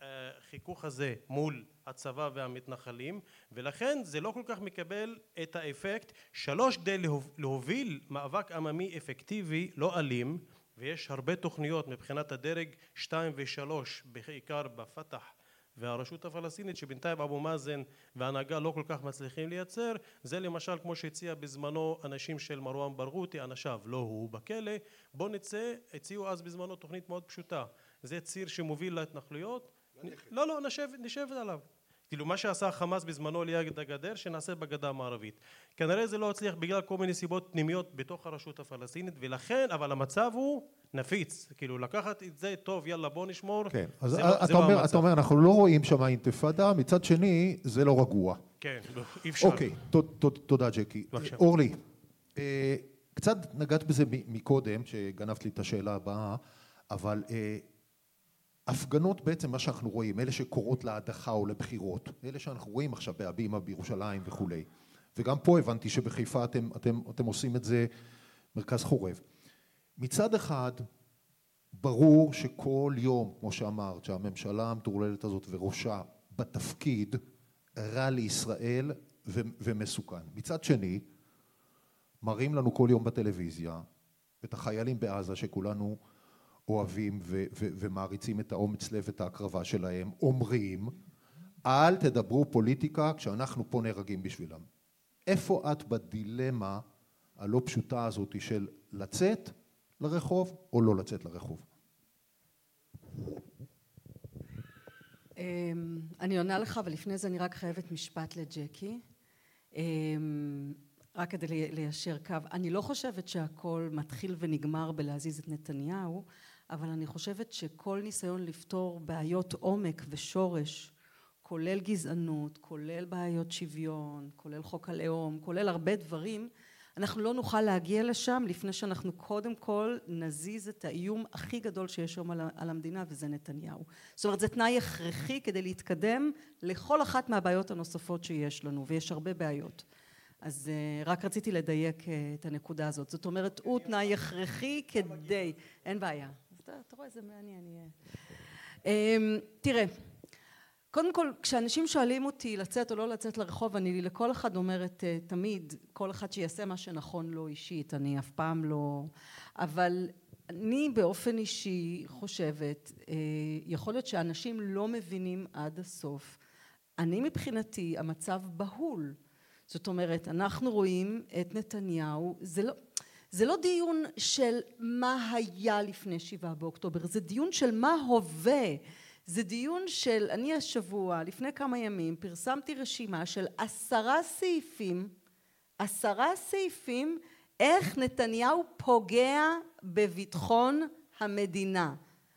החיכוך הזה מול הצבא והמתנחלים ולכן זה לא כל כך מקבל את האפקט. שלוש כדי להוביל מאבק עממי אפקטיבי לא אלים ויש הרבה תוכניות מבחינת הדרג שתיים ושלוש בעיקר בפתח והרשות הפלסטינית שבינתיים אבו מאזן וההנהגה לא כל כך מצליחים לייצר. זה למשל כמו שהציע בזמנו אנשים של מרואן ברגותי אנשיו לא הוא בכלא. בוא נצא הציעו אז בזמנו תוכנית מאוד פשוטה. זה ציר שמוביל להתנחלויות. לא לא נשב עליו כאילו מה שעשה חמאס בזמנו ליד הגדר שנעשה בגדה המערבית. כנראה זה לא הצליח בגלל כל מיני סיבות פנימיות בתוך הרשות הפלסטינית ולכן אבל המצב הוא נפיץ. כאילו לקחת את זה טוב יאללה בוא נשמור. כן אז זה, אתה, זה אומר, לא אתה אומר אנחנו לא רואים שם אינתיפאדה מצד שני זה לא רגוע. כן אי אפשר. אוקיי תודה ג'קי. אורלי אה, קצת נגעת בזה מקודם שגנבת לי את השאלה הבאה אבל אה, הפגנות בעצם מה שאנחנו רואים, אלה שקוראות להדחה או לבחירות, אלה שאנחנו רואים עכשיו בהבימה בירושלים וכולי, וגם פה הבנתי שבחיפה אתם, אתם, אתם עושים את זה מרכז חורב. מצד אחד ברור שכל יום, כמו שאמרת, שהממשלה המטורללת הזאת וראשה בתפקיד רע לישראל ו- ומסוכן. מצד שני, מראים לנו כל יום בטלוויזיה את החיילים בעזה שכולנו אוהבים ומעריצים את האומץ לב ואת ההקרבה שלהם, אומרים אל תדברו פוליטיקה כשאנחנו פה נהרגים בשבילם. איפה את בדילמה הלא פשוטה הזאת של לצאת לרחוב או לא לצאת לרחוב? אמ, אני עונה לך, אבל לפני זה אני רק חייבת משפט לג'קי. אמ, רק כדי ליישר קו. אני לא חושבת שהכל מתחיל ונגמר בלהזיז את נתניהו. אבל אני חושבת שכל ניסיון לפתור בעיות עומק ושורש כולל גזענות, כולל בעיות שוויון, כולל חוק הלאום, כולל הרבה דברים, אנחנו לא נוכל להגיע לשם לפני שאנחנו קודם כל נזיז את האיום הכי גדול שיש היום על המדינה וזה נתניהו. זאת אומרת זה תנאי הכרחי כדי להתקדם לכל אחת מהבעיות הנוספות שיש לנו ויש הרבה בעיות. אז רק רציתי לדייק את הנקודה הזאת. זאת אומרת הוא תנאי הכרחי כדי, אין בעיה. אתה רואה איזה מעניין יהיה. אמ, תראה, קודם כל כשאנשים שואלים אותי לצאת או לא לצאת לרחוב אני לכל אחד אומרת אה, תמיד כל אחד שיעשה מה שנכון לו אישית אני אף פעם לא אבל אני באופן אישי חושבת אה, יכול להיות שאנשים לא מבינים עד הסוף אני מבחינתי המצב בהול זאת אומרת אנחנו רואים את נתניהו זה לא זה לא דיון של מה היה לפני שבעה באוקטובר, זה דיון של מה הווה, זה דיון של, אני השבוע, לפני כמה ימים, פרסמתי רשימה של עשרה סעיפים, עשרה סעיפים, איך נתניהו פוגע בביטחון המדינה.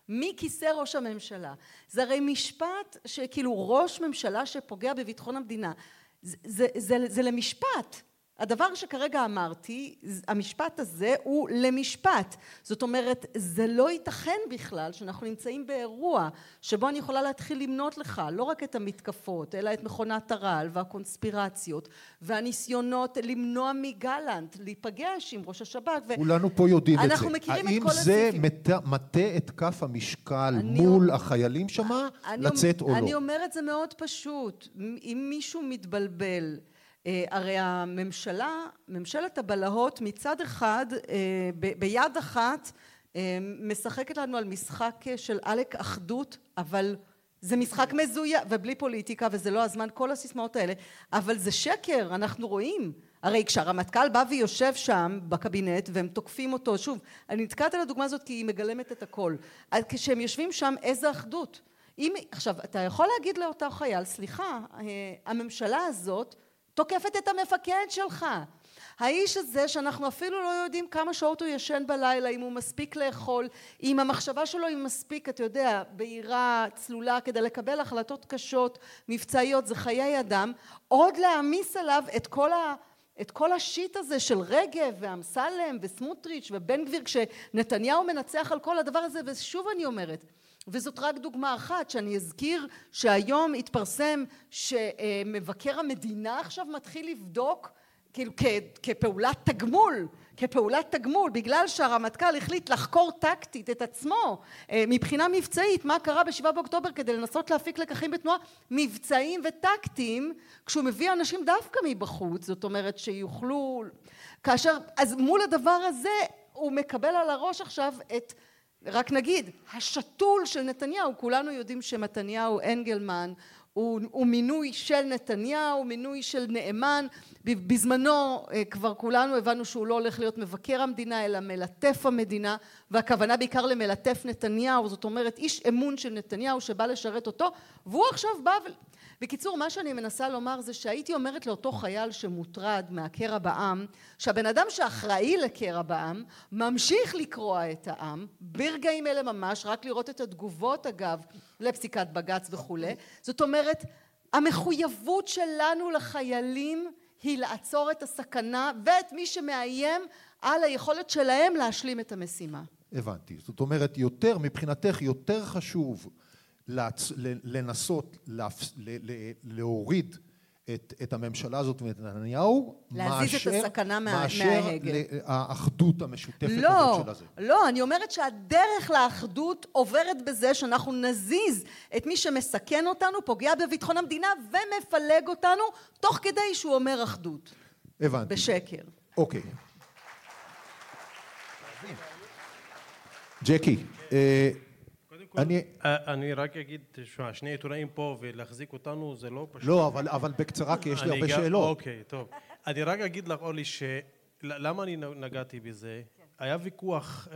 מכיסא ראש הממשלה. זה הרי משפט שכאילו ראש ממשלה שפוגע בביטחון המדינה. זה, זה, זה, זה למשפט. הדבר שכרגע אמרתי, המשפט הזה הוא למשפט. זאת אומרת, זה לא ייתכן בכלל שאנחנו נמצאים באירוע שבו אני יכולה להתחיל למנות לך לא רק את המתקפות, אלא את מכונת הרעל והקונספירציות והניסיונות למנוע מגלנט להיפגש עם ראש השב"כ. כולנו פה יודעים את זה. אנחנו מכירים את כל הסעיפים. האם זה מטה את כף המשקל מול אומר, החיילים שמה, לצאת או לא? אני אומרת זה מאוד פשוט. אם מישהו מתבלבל הרי הממשלה, ממשלת הבלהות מצד אחד אה, ביד אחת אה, משחקת לנו על משחק של עלק אחדות אבל זה משחק מזויף ובלי פוליטיקה וזה לא הזמן כל הסיסמאות האלה. אבל זה שקר אנחנו רואים. הרי כשהרמטכ"ל בא ויושב שם בקבינט והם תוקפים אותו שוב אני נתקעת על הדוגמה הזאת כי היא מגלמת את הכל. כשהם יושבים שם איזה אחדות? אם עכשיו אתה יכול להגיד לאותו חייל סליחה הממשלה הזאת תוקפת את המפקד שלך. האיש הזה שאנחנו אפילו לא יודעים כמה שעות הוא ישן בלילה, אם הוא מספיק לאכול, אם המחשבה שלו היא מספיק, אתה יודע, בהירה, צלולה, כדי לקבל החלטות קשות, מבצעיות, זה חיי אדם, עוד להעמיס עליו את כל את כל השיט הזה של רגב ואמסלם וסמוטריץ' ובן גביר כשנתניהו מנצח על כל הדבר הזה ושוב אני אומרת וזאת רק דוגמה אחת שאני אזכיר שהיום התפרסם שמבקר המדינה עכשיו מתחיל לבדוק כאילו כפעולת תגמול כפעולת תגמול בגלל שהרמטכ"ל החליט לחקור טקטית את עצמו מבחינה מבצעית מה קרה בשבעה באוקטובר כדי לנסות להפיק לקחים בתנועה מבצעיים וטקטיים כשהוא מביא אנשים דווקא מבחוץ זאת אומרת שיוכלו כאשר אז מול הדבר הזה הוא מקבל על הראש עכשיו את רק נגיד השתול של נתניהו כולנו יודעים שמתניהו אנגלמן הוא מינוי של נתניהו מינוי של נאמן. בזמנו כבר כולנו הבנו שהוא לא הולך להיות מבקר המדינה אלא מלטף המדינה והכוונה בעיקר למלטף נתניהו. זאת אומרת איש אמון של נתניהו שבא לשרת אותו והוא עכשיו בא בקיצור מה שאני מנסה לומר זה שהייתי אומרת לאותו חייל שמוטרד מהקרע בעם שהבן אדם שאחראי לקרע בעם ממשיך לקרוע את העם ברגעים אלה ממש רק לראות את התגובות אגב לפסיקת בג"ץ וכולי זאת אומרת המחויבות שלנו לחיילים היא לעצור את הסכנה ואת מי שמאיים על היכולת שלהם להשלים את המשימה. הבנתי זאת אומרת יותר מבחינתך יותר חשוב לנסות להוריד את הממשלה הזאת ואת נתניהו להזיז את הסכנה מההגה. מאשר האחדות המשותפת הזאת של הזה. לא לא אני אומרת שהדרך לאחדות עוברת בזה שאנחנו נזיז את מי שמסכן אותנו פוגע בביטחון המדינה ומפלג אותנו תוך כדי שהוא אומר אחדות. הבנתי. בשקר. אוקיי. ג'קי אני אני רק אגיד תשמע שני עיתונאים פה ולהחזיק אותנו זה לא פשוט. לא אבל בקצרה כי יש לי הרבה שאלות. אוקיי טוב. אני רק אגיד לך אורלי שלמה אני נגעתי בזה? היה ויכוח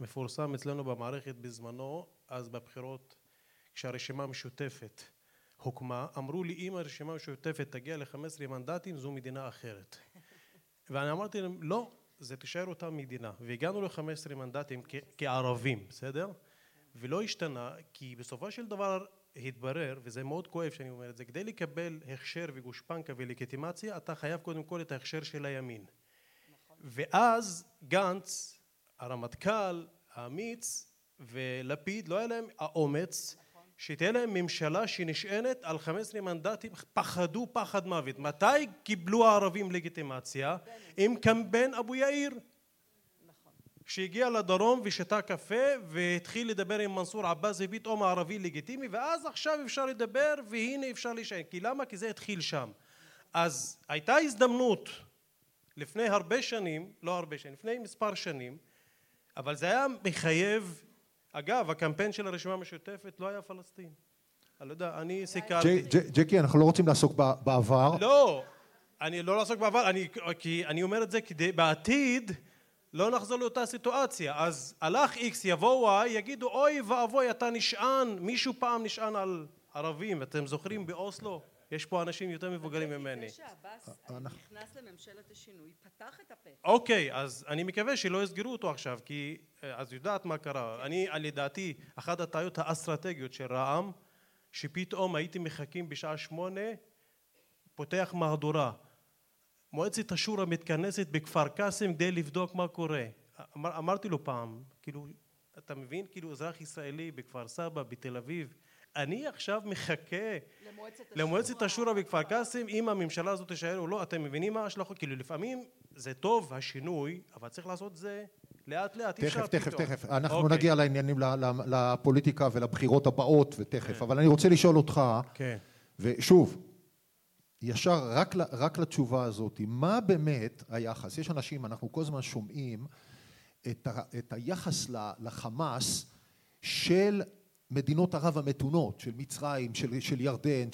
מפורסם אצלנו במערכת בזמנו אז בבחירות כשהרשימה המשותפת הוקמה אמרו לי אם הרשימה המשותפת תגיע לחמש עשרה מנדטים זו מדינה אחרת. ואני אמרתי להם לא זה תישאר אותה מדינה. והגענו לחמש עשרה מנדטים כערבים בסדר ולא השתנה כי בסופו של דבר התברר וזה מאוד כואב שאני אומר את זה כדי לקבל הכשר וגושפנקה ולגיטימציה אתה חייב קודם כל את ההכשר של הימין. ואז גנץ הרמטכ"ל האמיץ ולפיד לא היה להם האומץ שתהיה להם ממשלה שנשענת על חמש עשרה מנדטים פחדו פחד מוות. מתי קיבלו הערבים לגיטימציה? עם קמפיין אבו יאיר שהגיע לדרום ושתה קפה והתחיל לדבר עם מנסור עבאס ופתאום הערבי לגיטימי ואז עכשיו אפשר לדבר והנה אפשר להישאר. כי למה? כי זה התחיל שם. אז הייתה הזדמנות לפני הרבה שנים לא הרבה שנים לפני מספר שנים אבל זה היה מחייב אגב הקמפיין של הרשימה המשותפת לא היה פלסטין. אני לא יודע אני סיכרתי ג'קי אנחנו לא רוצים לעסוק בעבר. לא אני לא לעסוק בעבר כי אני אומר את זה כדי בעתיד לא נחזור לאותה סיטואציה. אז הלך איקס יבוא וואי יגידו אוי ואבוי אתה נשען. מישהו פעם נשען על ערבים. אתם זוכרים? באוסלו יש פה אנשים יותר מבוגרים ממני. שעבאס נכנס לממשלת השינוי פתח את הפה. אוקיי אז אני מקווה שלא יסגרו אותו עכשיו כי אז יודעת מה קרה. אני לדעתי אחת הטעויות האסטרטגיות של רע"מ שפתאום הייתי מחכים בשעה שמונה פותח מהדורה מועצת השורא מתכנסת בכפר קאסם כדי לבדוק מה קורה. אמרתי לו פעם כאילו אתה מבין כאילו אזרח ישראלי בכפר סבא בתל אביב אני עכשיו מחכה למועצת השורא. בכפר קאסם אם הממשלה הזאת תישאר או לא אתם מבינים מה ההשלכות? כאילו לפעמים זה טוב השינוי אבל צריך לעשות את זה לאט לאט תכף תכף תכף. אנחנו נגיע לעניינים לפוליטיקה ולבחירות הבאות ותכף אבל אני רוצה לשאול אותך ושוב ישר רק רק לתשובה הזאת. מה באמת היחס? יש אנשים אנחנו כל הזמן שומעים את היחס לחמאס של מדינות ערב המתונות של מצרים של ירדן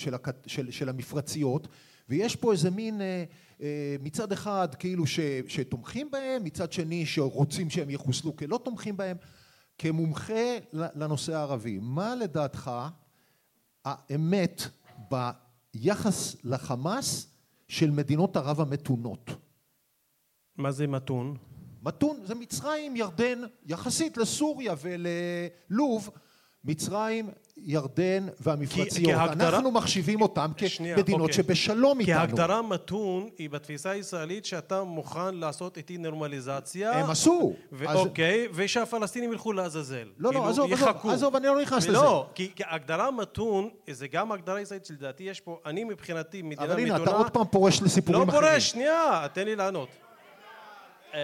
של המפרציות ויש פה איזה מין מצד אחד כאילו שתומכים בהם מצד שני שרוצים שהם יחוסלו כלא תומכים בהם כמומחה לנושא הערבי. מה לדעתך האמת ביחס לחמאס של מדינות ערב המתונות מה זה מתון? מתון זה מצרים ירדן יחסית לסוריה וללוב מצרים, ירדן והמפרציות, כי ההגדרה- אנחנו מחשיבים אותם כמדינות אוקיי. שבשלום כי איתנו. ההגדרה מתון היא בתפיסה הישראלית שאתה מוכן לעשות איתי נורמליזציה. הם עשו. אז- ואוקיי, ושהפלסטינים ילכו לעזאזל. לא, כאילו, לא, עזוב, עזוב, יחכו. עזוב, אני לא נכנס לזה. לא, כי הגדרה מתון, זה גם הגדרה ישראלית שלדעתי יש פה, אני מבחינתי מדינה אבל מתונה. הנה, אתה עוד פעם פורש לסיפורים לא אחרים. פורש, שנייה, תן לי לענות. אה,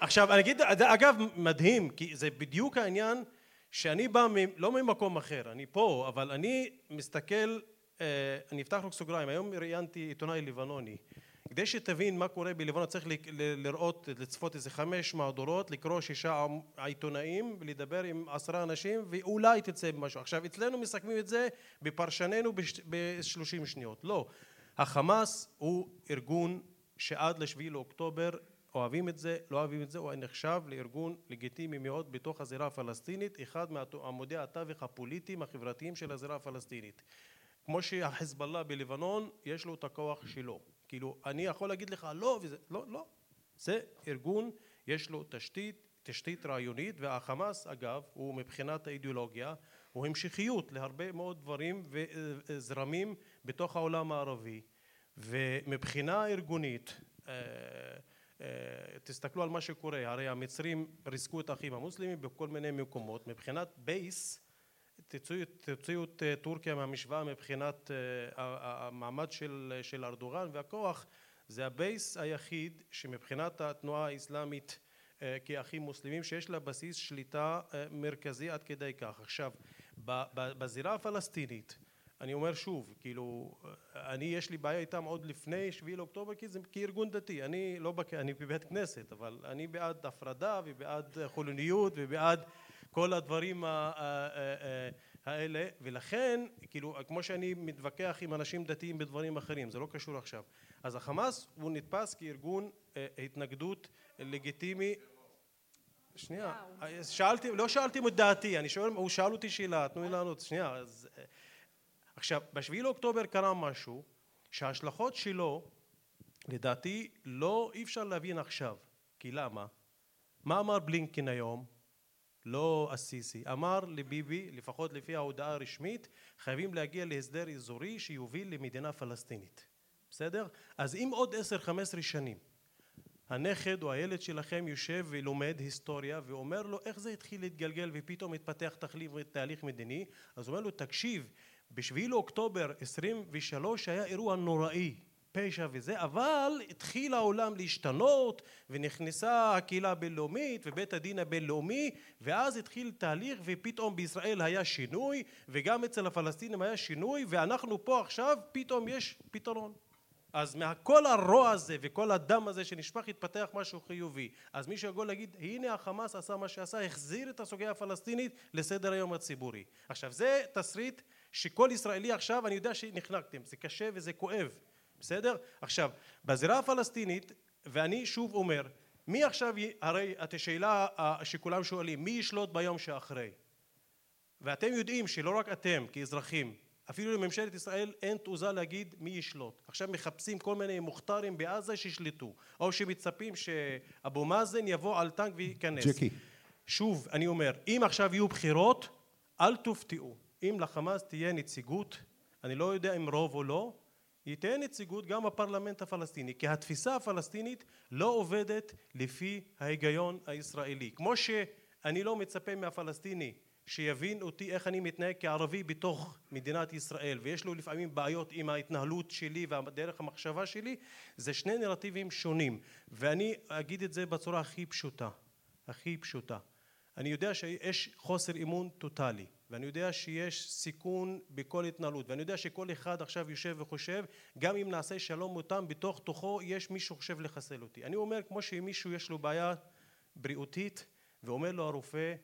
עכשיו, אני אגיד, אגב, מדהים, כי זה בדיוק העניין שאני בא מ- לא ממקום אחר, אני פה, אבל אני מסתכל, אה, אני אפתח לך סוגריים, היום ראיינתי עיתונאי לבנוני. כדי שתבין מה קורה בלבנון צריך ל- ל- לראות, לצפות איזה חמש מהדורות, לקרוא שישה עיתונאים ולדבר עם עשרה אנשים ואולי תצא משהו. עכשיו אצלנו מסכמים את זה בפרשננו בשלושים שניות. לא. החמאס הוא ארגון שעד לשביעי לאוקטובר אוהבים את זה, לא אוהבים את זה, הוא נחשב לארגון לגיטימי מאוד בתוך הזירה הפלסטינית, אחד מעמודי התווך הפוליטיים החברתיים של הזירה הפלסטינית. כמו שהחיזבאללה בלבנון, יש לו את הכוח שלו. כאילו, אני יכול להגיד לך לא, וזה, לא, לא. זה ארגון, יש לו תשתית, תשתית רעיונית, והחמאס אגב, הוא מבחינת האידיאולוגיה, הוא המשכיות להרבה מאוד דברים וזרמים בתוך העולם הערבי. ומבחינה ארגונית, אה, אה, תסתכלו על מה שקורה, הרי המצרים ריסקו את האחים המוסלמים בכל מיני מקומות, מבחינת בייס תוציאו, את אה, טורקיה מהמשוואה מבחינת אה, המעמד של, של ארדואן והכוח זה הבייס היחיד שמבחינת התנועה האסלאמית אה, כאחים מוסלמים שיש לה בסיס שליטה מרכזי עד כדי כך. עכשיו בזירה הפלסטינית אני אומר שוב כאילו אני יש לי בעיה איתם עוד לפני שביעי לאוקטובר כי זה כארגון דתי. אני לא בק... אני בבית כנסת אבל אני בעד הפרדה ובעד חולניות ובעד כל הדברים האלה. ולכן כאילו כמו שאני מתווכח עם אנשים דתיים בדברים אחרים זה לא קשור עכשיו. אז החמאס הוא נתפס כארגון התנגדות לגיטימי. שנייה שאלתי לא שאלתי את דעתי אני שואל הוא שאל אותי שאלה תנו לי לענות. שנייה אז עכשיו בשביעי לאוקטובר קרה משהו שההשלכות שלו לדעתי לא אי אפשר להבין עכשיו. כי למה? מה אמר בלינקין היום? לא א-סיסי, אמר לביבי, לפחות לפי ההודעה הרשמית, חייבים להגיע להסדר אזורי שיוביל למדינה פלסטינית. בסדר? אז אם עוד עשר, חמש עשרה שנים הנכד או הילד שלכם יושב ולומד היסטוריה ואומר לו איך זה התחיל להתגלגל ופתאום התפתח תהליך מדיני, אז הוא אומר לו תקשיב, בשביעי לאוקטובר עשרים ושלוש היה אירוע נוראי פשע וזה, אבל התחיל העולם להשתנות ונכנסה הקהילה הבינלאומית ובית הדין הבינלאומי ואז התחיל תהליך ופתאום בישראל היה שינוי וגם אצל הפלסטינים היה שינוי ואנחנו פה עכשיו פתאום יש פתרון. אז מכל הרוע הזה וכל הדם הזה שנשפך התפתח משהו חיובי. אז מישהו יכול להגיד הנה החמאס עשה מה שעשה, החזיר את הסוגיה הפלסטינית לסדר היום הציבורי. עכשיו זה תסריט שכל ישראלי עכשיו אני יודע שנחנקתם, זה קשה וזה כואב בסדר? עכשיו בזירה הפלסטינית ואני שוב אומר מי עכשיו הרי את השאלה שכולם שואלים מי ישלוט ביום שאחרי? ואתם יודעים שלא רק אתם כאזרחים אפילו לממשלת ישראל אין תעוזה להגיד מי ישלוט. עכשיו מחפשים כל מיני מוכתרים בעזה שישלטו או שמצפים שאבו מאזן יבוא על טנק וייכנס. ג'קי. שוב אני אומר אם עכשיו יהיו בחירות אל תופתעו אם לחמאס תהיה נציגות אני לא יודע אם רוב או לא תהיה נציגות גם בפרלמנט הפלסטיני כי התפיסה הפלסטינית לא עובדת לפי ההיגיון הישראלי. כמו שאני לא מצפה מהפלסטיני שיבין אותי איך אני מתנהג כערבי בתוך מדינת ישראל ויש לו לפעמים בעיות עם ההתנהלות שלי והדרך המחשבה שלי זה שני נרטיבים שונים. ואני אגיד את זה בצורה הכי פשוטה הכי פשוטה. אני יודע שיש חוסר אמון טוטאלי ואני יודע שיש סיכון בכל התנהלות ואני יודע שכל אחד עכשיו יושב וחושב גם אם נעשה שלום אותם בתוך תוכו יש מישהו חושב לחסל אותי. אני אומר כמו שמישהו יש לו בעיה בריאותית ואומר לו הרופא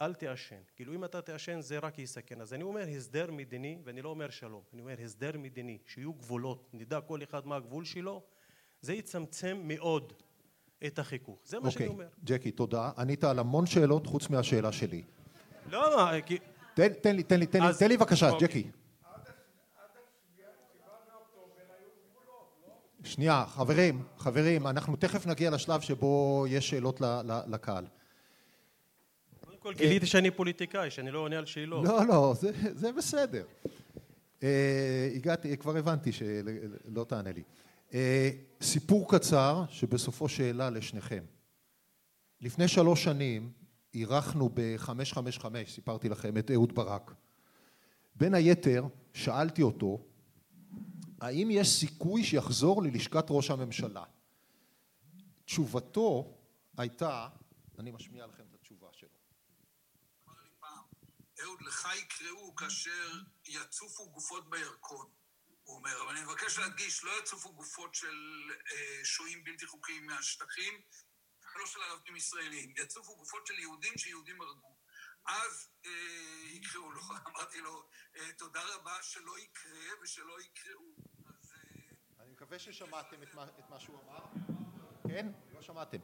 אל תעשן. כאילו אם אתה תעשן זה רק יסכן. אז אני אומר הסדר מדיני ואני לא אומר שלום אני אומר הסדר מדיני שיהיו גבולות. נדע כל אחד מה הגבול שלו. זה יצמצם מאוד את החיכוך. זה מה שאני אומר. ג'קי תודה. ענית על המון שאלות חוץ מהשאלה שלי לא כי תן, לי תן לי תן לי תן לי בבקשה ג'קי שנייה חברים חברים אנחנו תכף נגיע לשלב שבו יש שאלות לקהל כל גיליתי שאני פוליטיקאי, שאני לא עונה על שאלות. לא, לא, זה, בסדר. Uh, הגעתי, כבר הבנתי שלא תענה לי. Uh, סיפור קצר שבסופו שאלה לשניכם. לפני שלוש שנים אירחנו ב-555, סיפרתי לכם, את אהוד ברק. בין היתר, שאלתי אותו, האם יש סיכוי שיחזור ללשכת ראש הממשלה? תשובתו הייתה, אני משמיע לכם את התשובה שלו. אמר לי פעם, אהוד, לך יקראו כאשר יצופו גופות בירקון. הוא אומר, אבל אני מבקש להדגיש, לא יצופו גופות של אה, שוהים בלתי חוקיים מהשטחים, ולא של ערבים ישראלים. יצופו גופות של יהודים שיהודים הרגו. אז אה, יקראו לו, אמרתי לו, אה, תודה רבה שלא יקרה ושלא יקראו. אז... אה... אני מקווה ששמעתם את מה, את מה שהוא אמר. כן? לא שמעתם.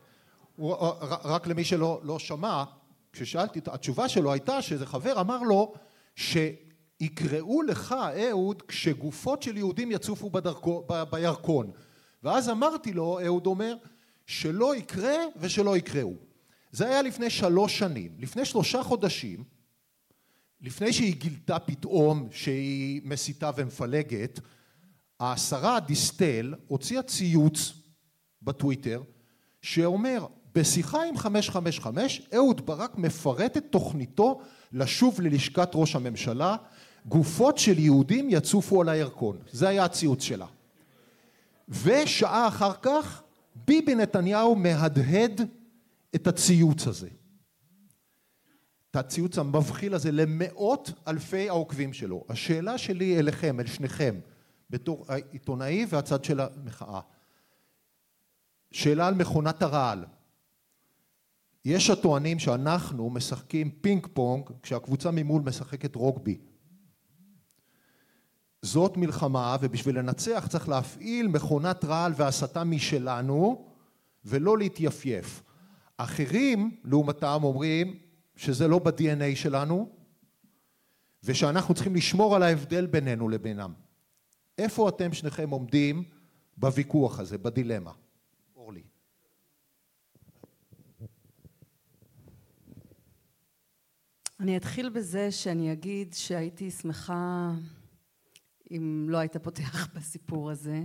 הוא, אה, רק למי שלא לא שמע, כששאלתי, התשובה שלו הייתה שאיזה חבר אמר לו שיקראו לך, אהוד, כשגופות של יהודים יצופו בדרכו, ב, בירקון. ואז אמרתי לו, אהוד אומר, שלא יקרה ושלא יקראו. זה היה לפני שלוש שנים. לפני שלושה חודשים, לפני שהיא גילתה פתאום שהיא מסיתה ומפלגת, השרה דיסטל הוציאה ציוץ בטוויטר שאומר בשיחה עם 555 אהוד ברק מפרט את תוכניתו לשוב ללשכת ראש הממשלה גופות של יהודים יצופו על הירקון זה היה הציוץ שלה ושעה אחר כך ביבי נתניהו מהדהד את הציוץ הזה. את הציוץ המבחיל הזה למאות אלפי העוקבים שלו. השאלה שלי אליכם אל שניכם בתור העיתונאי והצד של המחאה. שאלה על מכונת הרעל. יש הטוענים שאנחנו משחקים פינג פונג כשהקבוצה ממול משחקת רוגבי זאת מלחמה ובשביל לנצח צריך להפעיל מכונת רעל והסתה משלנו ולא להתייפייף אחרים לעומתם אומרים שזה לא ב-DNA שלנו ושאנחנו צריכים לשמור על ההבדל בינינו לבינם איפה אתם שניכם עומדים בוויכוח הזה, בדילמה? אורלי. אני אתחיל בזה שאני אגיד שהייתי שמחה אם לא היית פותח בסיפור הזה.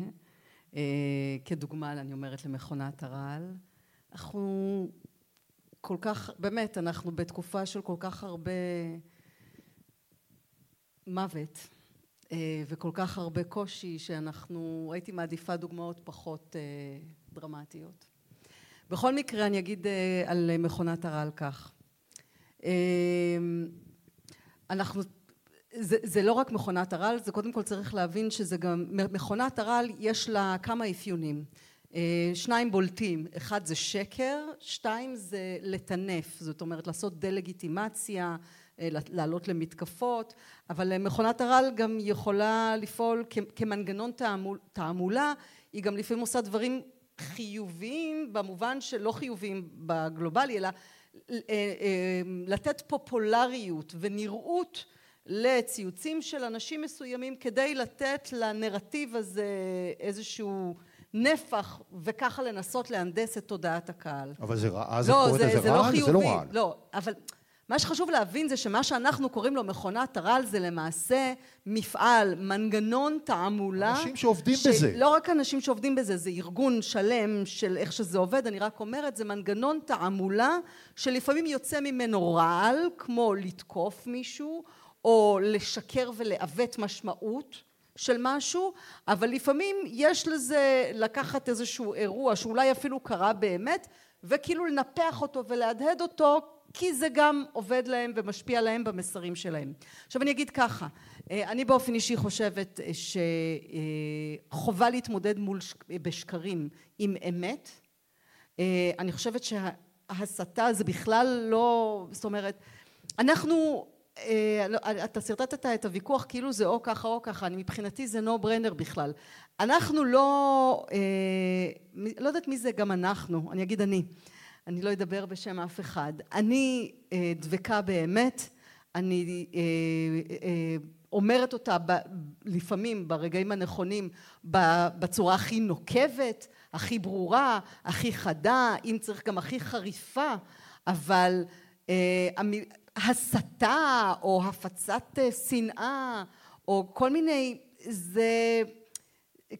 אה, כדוגמה, אני אומרת, למכונת הרעל. אנחנו כל כך, באמת, אנחנו בתקופה של כל כך הרבה מוות אה, וכל כך הרבה קושי שאנחנו, הייתי מעדיפה דוגמאות פחות אה, דרמטיות. בכל מקרה אני אגיד על מכונת הרעל כך. אנחנו, זה, זה לא רק מכונת הרעל, זה קודם כל צריך להבין שזה גם, מכונת הרעל יש לה כמה אפיונים. שניים בולטים, אחד זה שקר, שתיים זה לטנף, זאת אומרת לעשות דה-לגיטימציה, לעלות למתקפות, אבל מכונת הרעל גם יכולה לפעול כמנגנון תעמולה, היא גם לפעמים עושה דברים חיוביים במובן שלא חיוביים בגלובלי, אלא לתת פופולריות ונראות לציוצים של אנשים מסוימים כדי לתת לנרטיב הזה איזשהו נפח וככה לנסות להנדס את תודעת הקהל. אבל זה רע, אז לא, זה, זה, זה רע, זה לא רע. לא, אבל מה שחשוב להבין זה שמה שאנחנו קוראים לו מכונת הרעל זה למעשה מפעל, מנגנון תעמולה. אנשים שעובדים ש... בזה. לא רק אנשים שעובדים בזה, זה ארגון שלם של איך שזה עובד, אני רק אומרת, זה מנגנון תעמולה שלפעמים יוצא ממנו רעל, כמו לתקוף מישהו, או לשקר ולעוות משמעות של משהו, אבל לפעמים יש לזה לקחת איזשהו אירוע שאולי אפילו קרה באמת, וכאילו לנפח אותו ולהדהד אותו כי זה גם עובד להם ומשפיע להם במסרים שלהם. עכשיו אני אגיד ככה, אני באופן אישי חושבת שחובה להתמודד מול בשקרים עם אמת, אני חושבת שההסתה זה בכלל לא, זאת אומרת, אנחנו, אתה שרטטת את הוויכוח כאילו זה או ככה או ככה, אני מבחינתי זה נו ברנר בכלל, אנחנו לא, לא יודעת מי זה גם אנחנו, אני אגיד אני אני לא אדבר בשם אף אחד. אני דבקה באמת, אני אומרת אותה לפעמים ברגעים הנכונים בצורה הכי נוקבת, הכי ברורה, הכי חדה, אם צריך גם הכי חריפה, אבל הסתה או הפצת שנאה או כל מיני זה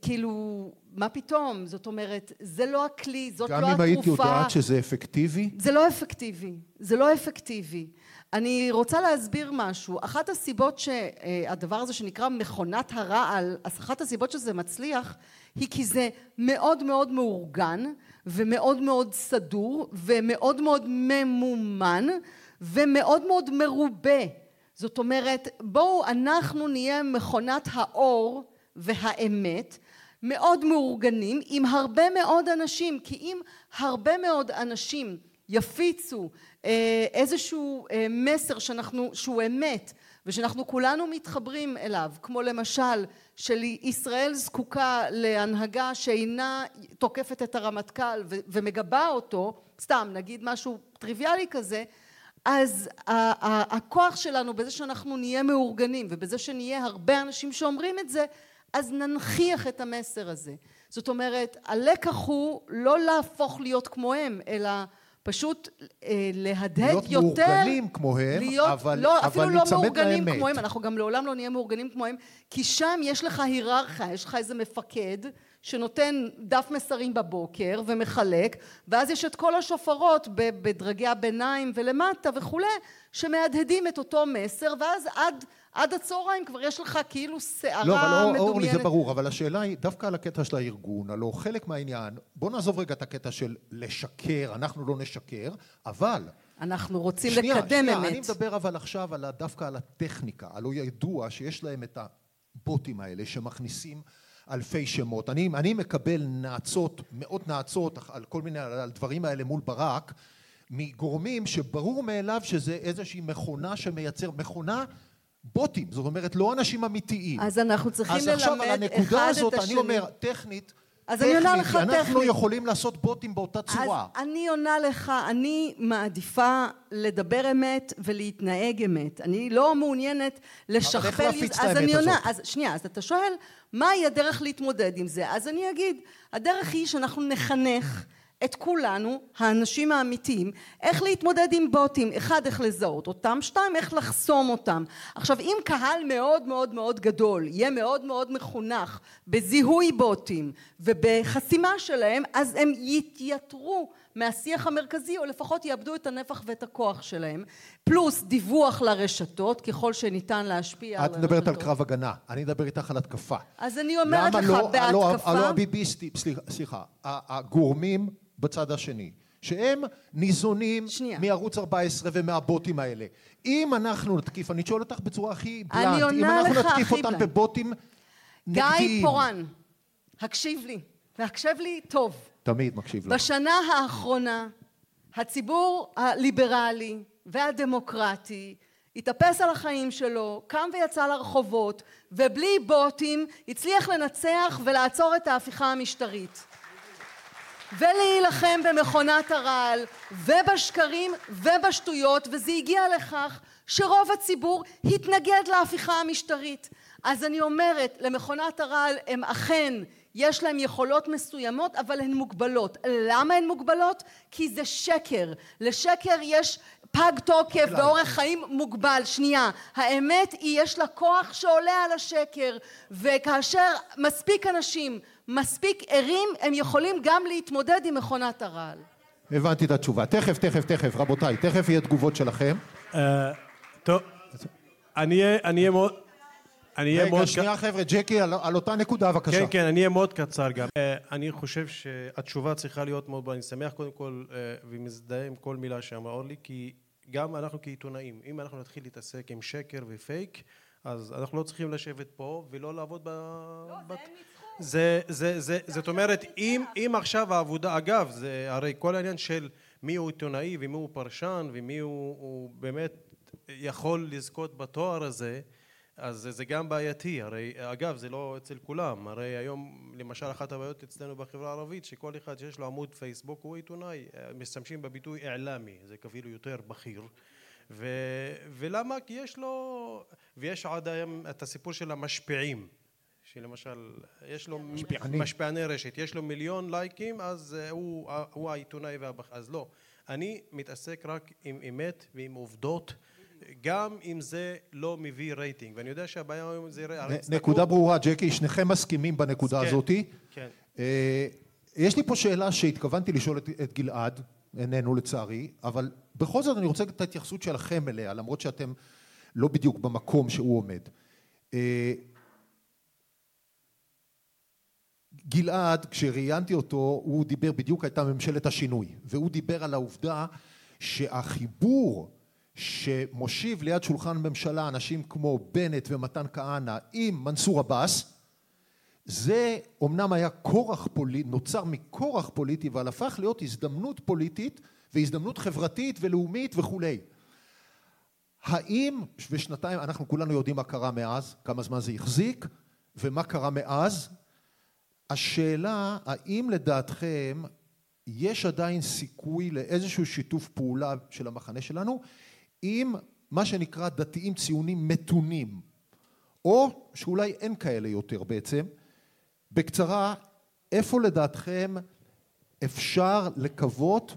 כאילו מה פתאום? זאת אומרת זה לא הכלי זאת לא התרופה גם אם היית יודעת שזה אפקטיבי? זה לא אפקטיבי זה לא אפקטיבי. אני רוצה להסביר משהו. אחת הסיבות שהדבר הזה שנקרא מכונת הרעל אחת הסיבות שזה מצליח היא כי זה מאוד מאוד מאורגן ומאוד מאוד סדור ומאוד מאוד ממומן ומאוד מאוד מרובה. זאת אומרת בואו אנחנו נהיה מכונת האור והאמת מאוד מאורגנים עם הרבה מאוד אנשים כי אם הרבה מאוד אנשים יפיצו איזשהו מסר שאנחנו שהוא אמת ושאנחנו כולנו מתחברים אליו כמו למשל שישראל זקוקה להנהגה שאינה תוקפת את הרמטכ"ל ומגבה אותו סתם נגיד משהו טריוויאלי כזה אז הכוח שלנו בזה שאנחנו נהיה מאורגנים ובזה שנהיה הרבה אנשים שאומרים את זה אז ננכיח את המסר הזה. זאת אומרת הלקח הוא לא להפוך להיות כמוהם אלא פשוט להדהד יותר להיות מאורגנים כמוהם אבל להיצמד לאמת. כמוהם אנחנו גם לעולם לא נהיה מאורגנים כמוהם כי שם יש לך היררכיה יש לך איזה מפקד שנותן דף מסרים בבוקר ומחלק ואז יש את כל השופרות בדרגי הביניים ולמטה וכולי שמהדהדים את אותו מסר ואז עד עד הצהריים כבר יש לך כאילו סערה מדומיינת. לא, אבל אורלי זה ברור, אבל השאלה היא דווקא על הקטע של הארגון, הלא חלק מהעניין, בוא נעזוב רגע את הקטע של לשקר, אנחנו לא נשקר, אבל... אנחנו רוצים שנייה, לקדם שנייה, אמת. אני מדבר אבל עכשיו על, דווקא על הטכניקה, הלא ידוע שיש להם את הבוטים האלה שמכניסים אלפי שמות. אני, אני מקבל נאצות, מאות נאצות על כל מיני, על דברים האלה מול ברק, מגורמים שברור מאליו שזה איזושהי מכונה שמייצר, מכונה בוטים, זאת אומרת לא אנשים אמיתיים. אז אנחנו צריכים ללמד אחד את השני. אז עכשיו על הנקודה הזאת אני אומר טכנית אז אני עונה לך טכנית. אנחנו יכולים לעשות בוטים באותה צורה. אז אני עונה לך, אני מעדיפה לדבר אמת ולהתנהג אמת. אני לא מעוניינת לשכפל... אבל איך להפיץ את האמת הזאת? אז שנייה, אז אתה שואל, מהי הדרך להתמודד עם זה? אז אני אגיד, הדרך היא שאנחנו נחנך את כולנו, האנשים האמיתיים, איך להתמודד עם בוטים, אחד איך לזהות אותם, שתיים איך לחסום אותם. עכשיו אם קהל מאוד מאוד מאוד גדול יהיה מאוד מאוד מחונך בזיהוי בוטים ובחסימה שלהם אז הם יתייתרו מהשיח המרכזי או לפחות יאבדו את הנפח ואת הכוח שלהם פלוס דיווח לרשתות ככל שניתן להשפיע על הרשתות. את מדברת על קרב הגנה, אני מדבר איתך על התקפה. אז אני אומרת לך לא, בהתקפה... הלא הביביסטים, סליחה, הגורמים בצד השני שהם ניזונים שנייה. מערוץ 14 ומהבוטים האלה אם אנחנו נתקיף, אני שואל אותך בצורה הכי בלנט, אם אנחנו נתקיף אותם בלנט. בבוטים נגדיים. גיא פורן, הקשיב לי, והקשב לי טוב. תמיד מקשיב לך. בשנה האחרונה הציבור הליברלי והדמוקרטי התאפס על החיים שלו, קם ויצא לרחובות ובלי בוטים הצליח לנצח ולעצור את ההפיכה המשטרית. ולהילחם במכונת הרעל ובשקרים ובשטויות וזה הגיע לכך שרוב הציבור התנגד להפיכה המשטרית אז אני אומרת למכונת הרעל הם אכן יש להם יכולות מסוימות אבל הן מוגבלות למה הן מוגבלות? כי זה שקר לשקר יש פג תוקף באורך חיים מוגבל שנייה האמת היא יש לה כוח שעולה על השקר וכאשר מספיק אנשים מספיק ערים הם יכולים גם להתמודד עם מכונת הרעל. הבנתי את התשובה. תכף, תכף, תכף, רבותיי, תכף יהיה תגובות שלכם. אה, טוב, אני אהיה מאוד... אני אהיה מאוד... רגע, שנייה חבר'ה, ג'קי, על אותה נקודה בבקשה. כן, כן, אני אהיה מאוד קצר גם. אה, אני חושב שהתשובה צריכה להיות מאוד... אני שמח קודם כל אה, ומזדהה עם כל מילה שאמרה אורלי, כי גם אנחנו כעיתונאים, אם אנחנו נתחיל להתעסק עם שקר ופייק, אז אנחנו לא צריכים לשבת פה ולא לעבוד ב... לא, זה אין זה, זה, זה, זאת אומרת, אם, אם עכשיו העבודה, אגב, זה הרי כל העניין של מי הוא עיתונאי ומי הוא פרשן ומי הוא, הוא באמת יכול לזכות בתואר הזה, אז זה גם בעייתי, הרי אגב זה לא אצל כולם, הרי היום למשל אחת הבעיות אצלנו בחברה הערבית שכל אחד שיש לו עמוד פייסבוק הוא עיתונאי, משתמשים בביטוי אעלמי, זה כאילו יותר בכיר ו, ולמה? כי יש לו, ויש עוד היום את הסיפור של המשפיעים שלמשל יש לו משפיעני. משפיעני רשת, יש לו מיליון לייקים אז הוא, הוא העיתונאי והבח... אז לא. אני מתעסק רק עם אמת ועם עובדות גם אם זה לא מביא רייטינג ואני יודע שהבעיה היום זה נקודה ברורה ג'קי שניכם מסכימים בנקודה כן, הזאתי כן. אה, יש לי פה שאלה שהתכוונתי לשאול את, גלעד איננו לצערי אבל בכל זאת אני רוצה את ההתייחסות שלכם אליה למרות שאתם לא בדיוק במקום שהוא עומד אה, גלעד כשראיינתי אותו הוא דיבר בדיוק הייתה ממשלת השינוי והוא דיבר על העובדה שהחיבור שמושיב ליד שולחן ממשלה אנשים כמו בנט ומתן כהנא עם מנסור עבאס זה אומנם היה כורח פוליטי, נוצר מכורח פוליטי אבל הפך להיות הזדמנות פוליטית והזדמנות חברתית ולאומית וכולי. האם בשנתיים אנחנו כולנו יודעים מה קרה מאז, כמה זמן זה החזיק ומה קרה מאז השאלה האם לדעתכם יש עדיין סיכוי לאיזשהו שיתוף פעולה של המחנה שלנו עם מה שנקרא דתיים ציונים מתונים או שאולי אין כאלה יותר בעצם. בקצרה איפה לדעתכם אפשר לקוות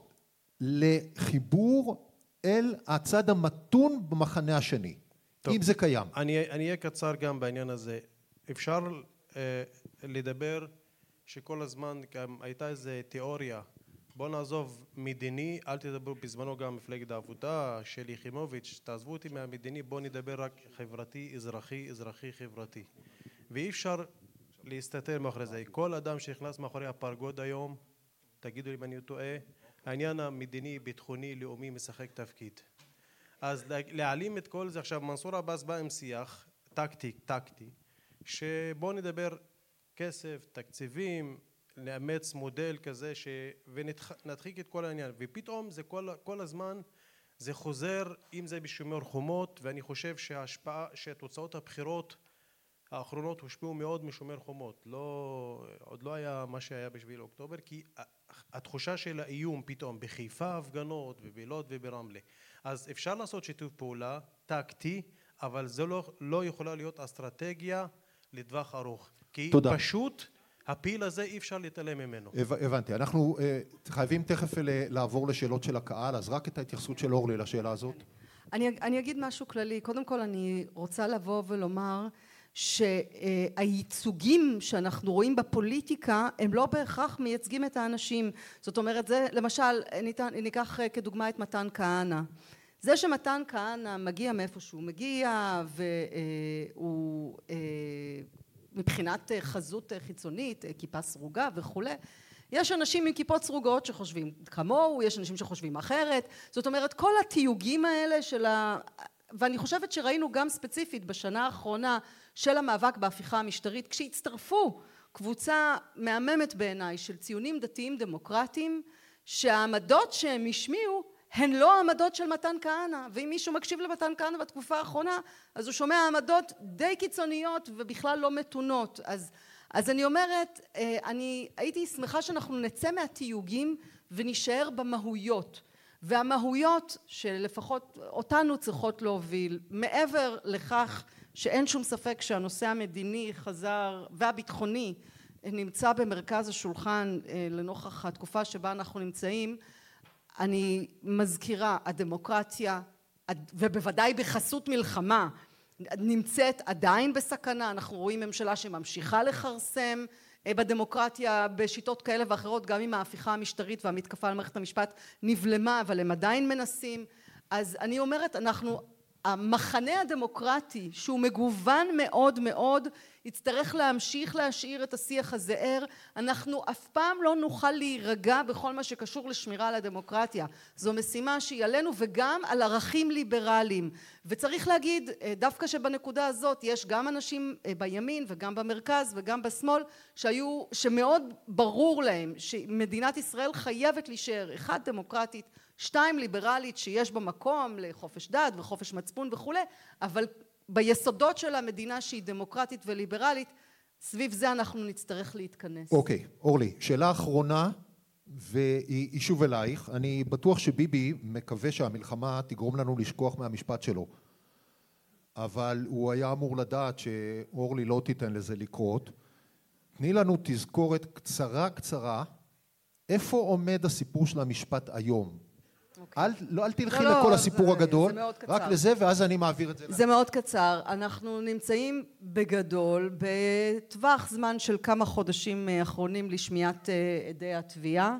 לחיבור אל הצד המתון במחנה השני טוב, אם זה קיים? אני אהיה קצר גם בעניין הזה. אפשר אה, לדבר שכל הזמן גם הייתה איזו תיאוריה בוא נעזוב מדיני אל תדברו בזמנו גם מפלגת העבודה שלי יחימוביץ' תעזבו אותי מהמדיני בוא נדבר רק חברתי אזרחי אזרחי חברתי. ואי אפשר להסתתר מאחורי זה. כל אדם שנכנס מאחורי הפרגוד היום תגידו לי אם אני טועה העניין המדיני ביטחוני לאומי משחק תפקיד. אז להעלים את כל זה עכשיו מנסור עבאס בא עם שיח טקטי טקטי שבוא נדבר כסף, תקציבים, לאמץ מודל כזה ש... ונדחיק את כל העניין. ופתאום זה כל, כל הזמן זה חוזר אם זה בשומר חומות ואני חושב שההשפעה שתוצאות הבחירות האחרונות הושפעו מאוד משומר חומות. לא עוד לא היה מה שהיה בשביל אוקטובר כי התחושה של האיום פתאום בחיפה הפגנות ובלוד וברמלה. אז אפשר לעשות שיתוף פעולה טקטי אבל זה לא, לא יכולה להיות אסטרטגיה לטווח ארוך. כי תודה. פשוט הפיל הזה אי אפשר להתעלם ממנו. הבנתי. אנחנו uh, חייבים תכף לעבור לשאלות של הקהל, אז רק את ההתייחסות של אורלי לשאלה הזאת. אני, אני אגיד משהו כללי. קודם כל אני רוצה לבוא ולומר שהייצוגים שאנחנו רואים בפוליטיקה הם לא בהכרח מייצגים את האנשים. זאת אומרת, זה למשל, ניתן, ניקח כדוגמה את מתן כהנא. זה שמתן כהנא מגיע מאיפה שהוא מגיע והוא אה, מבחינת אה, חזות אה, חיצונית, אה, כיפה סרוגה וכולי, יש אנשים עם כיפות סרוגות שחושבים כמוהו, יש אנשים שחושבים אחרת, זאת אומרת כל התיוגים האלה של ה... ואני חושבת שראינו גם ספציפית בשנה האחרונה של המאבק בהפיכה המשטרית כשהצטרפו קבוצה מהממת בעיניי של ציונים דתיים דמוקרטיים שהעמדות שהם השמיעו הן לא העמדות של מתן כהנא ואם מישהו מקשיב למתן כהנא בתקופה האחרונה אז הוא שומע עמדות די קיצוניות ובכלל לא מתונות. אז, אז אני אומרת אה, אני הייתי שמחה שאנחנו נצא מהתיוגים ונישאר במהויות. והמהויות שלפחות אותנו צריכות להוביל מעבר לכך שאין שום ספק שהנושא המדיני חזר והביטחוני נמצא במרכז השולחן אה, לנוכח התקופה שבה אנחנו נמצאים אני מזכירה הדמוקרטיה ובוודאי בחסות מלחמה נמצאת עדיין בסכנה. אנחנו רואים ממשלה שממשיכה לכרסם אה, בדמוקרטיה בשיטות כאלה ואחרות גם אם ההפיכה המשטרית והמתקפה על מערכת המשפט נבלמה אבל הם עדיין מנסים. אז אני אומרת אנחנו המחנה הדמוקרטי שהוא מגוון מאוד מאוד יצטרך להמשיך להשאיר את השיח הזה ער אנחנו אף פעם לא נוכל להירגע בכל מה שקשור לשמירה על הדמוקרטיה. זו משימה שהיא עלינו וגם על ערכים ליברליים. וצריך להגיד דווקא שבנקודה הזאת יש גם אנשים בימין וגם במרכז וגם בשמאל שהיו שמאוד ברור להם שמדינת ישראל חייבת להישאר אחד דמוקרטית שתיים ליברלית שיש בה מקום לחופש דת וחופש מצפון וכולי אבל ביסודות של המדינה שהיא דמוקרטית וליברלית סביב זה אנחנו נצטרך להתכנס. אוקיי אורלי שאלה אחרונה והיא שוב אלייך. אני בטוח שביבי מקווה שהמלחמה תגרום לנו לשכוח מהמשפט שלו. אבל הוא היה אמור לדעת שאורלי לא תיתן לזה לקרות. תני לנו תזכורת קצרה קצרה איפה עומד הסיפור של המשפט היום אל, לא, אל תלכי לא, לא, לכל הסיפור זה- הגדול, זה רק. לזה, ואז אני מעביר את זה. זה מאוד קצר. אנחנו נמצאים בגדול בטווח זמן של כמה חודשים אה, אחרונים לשמיעת אה, עדי התביעה.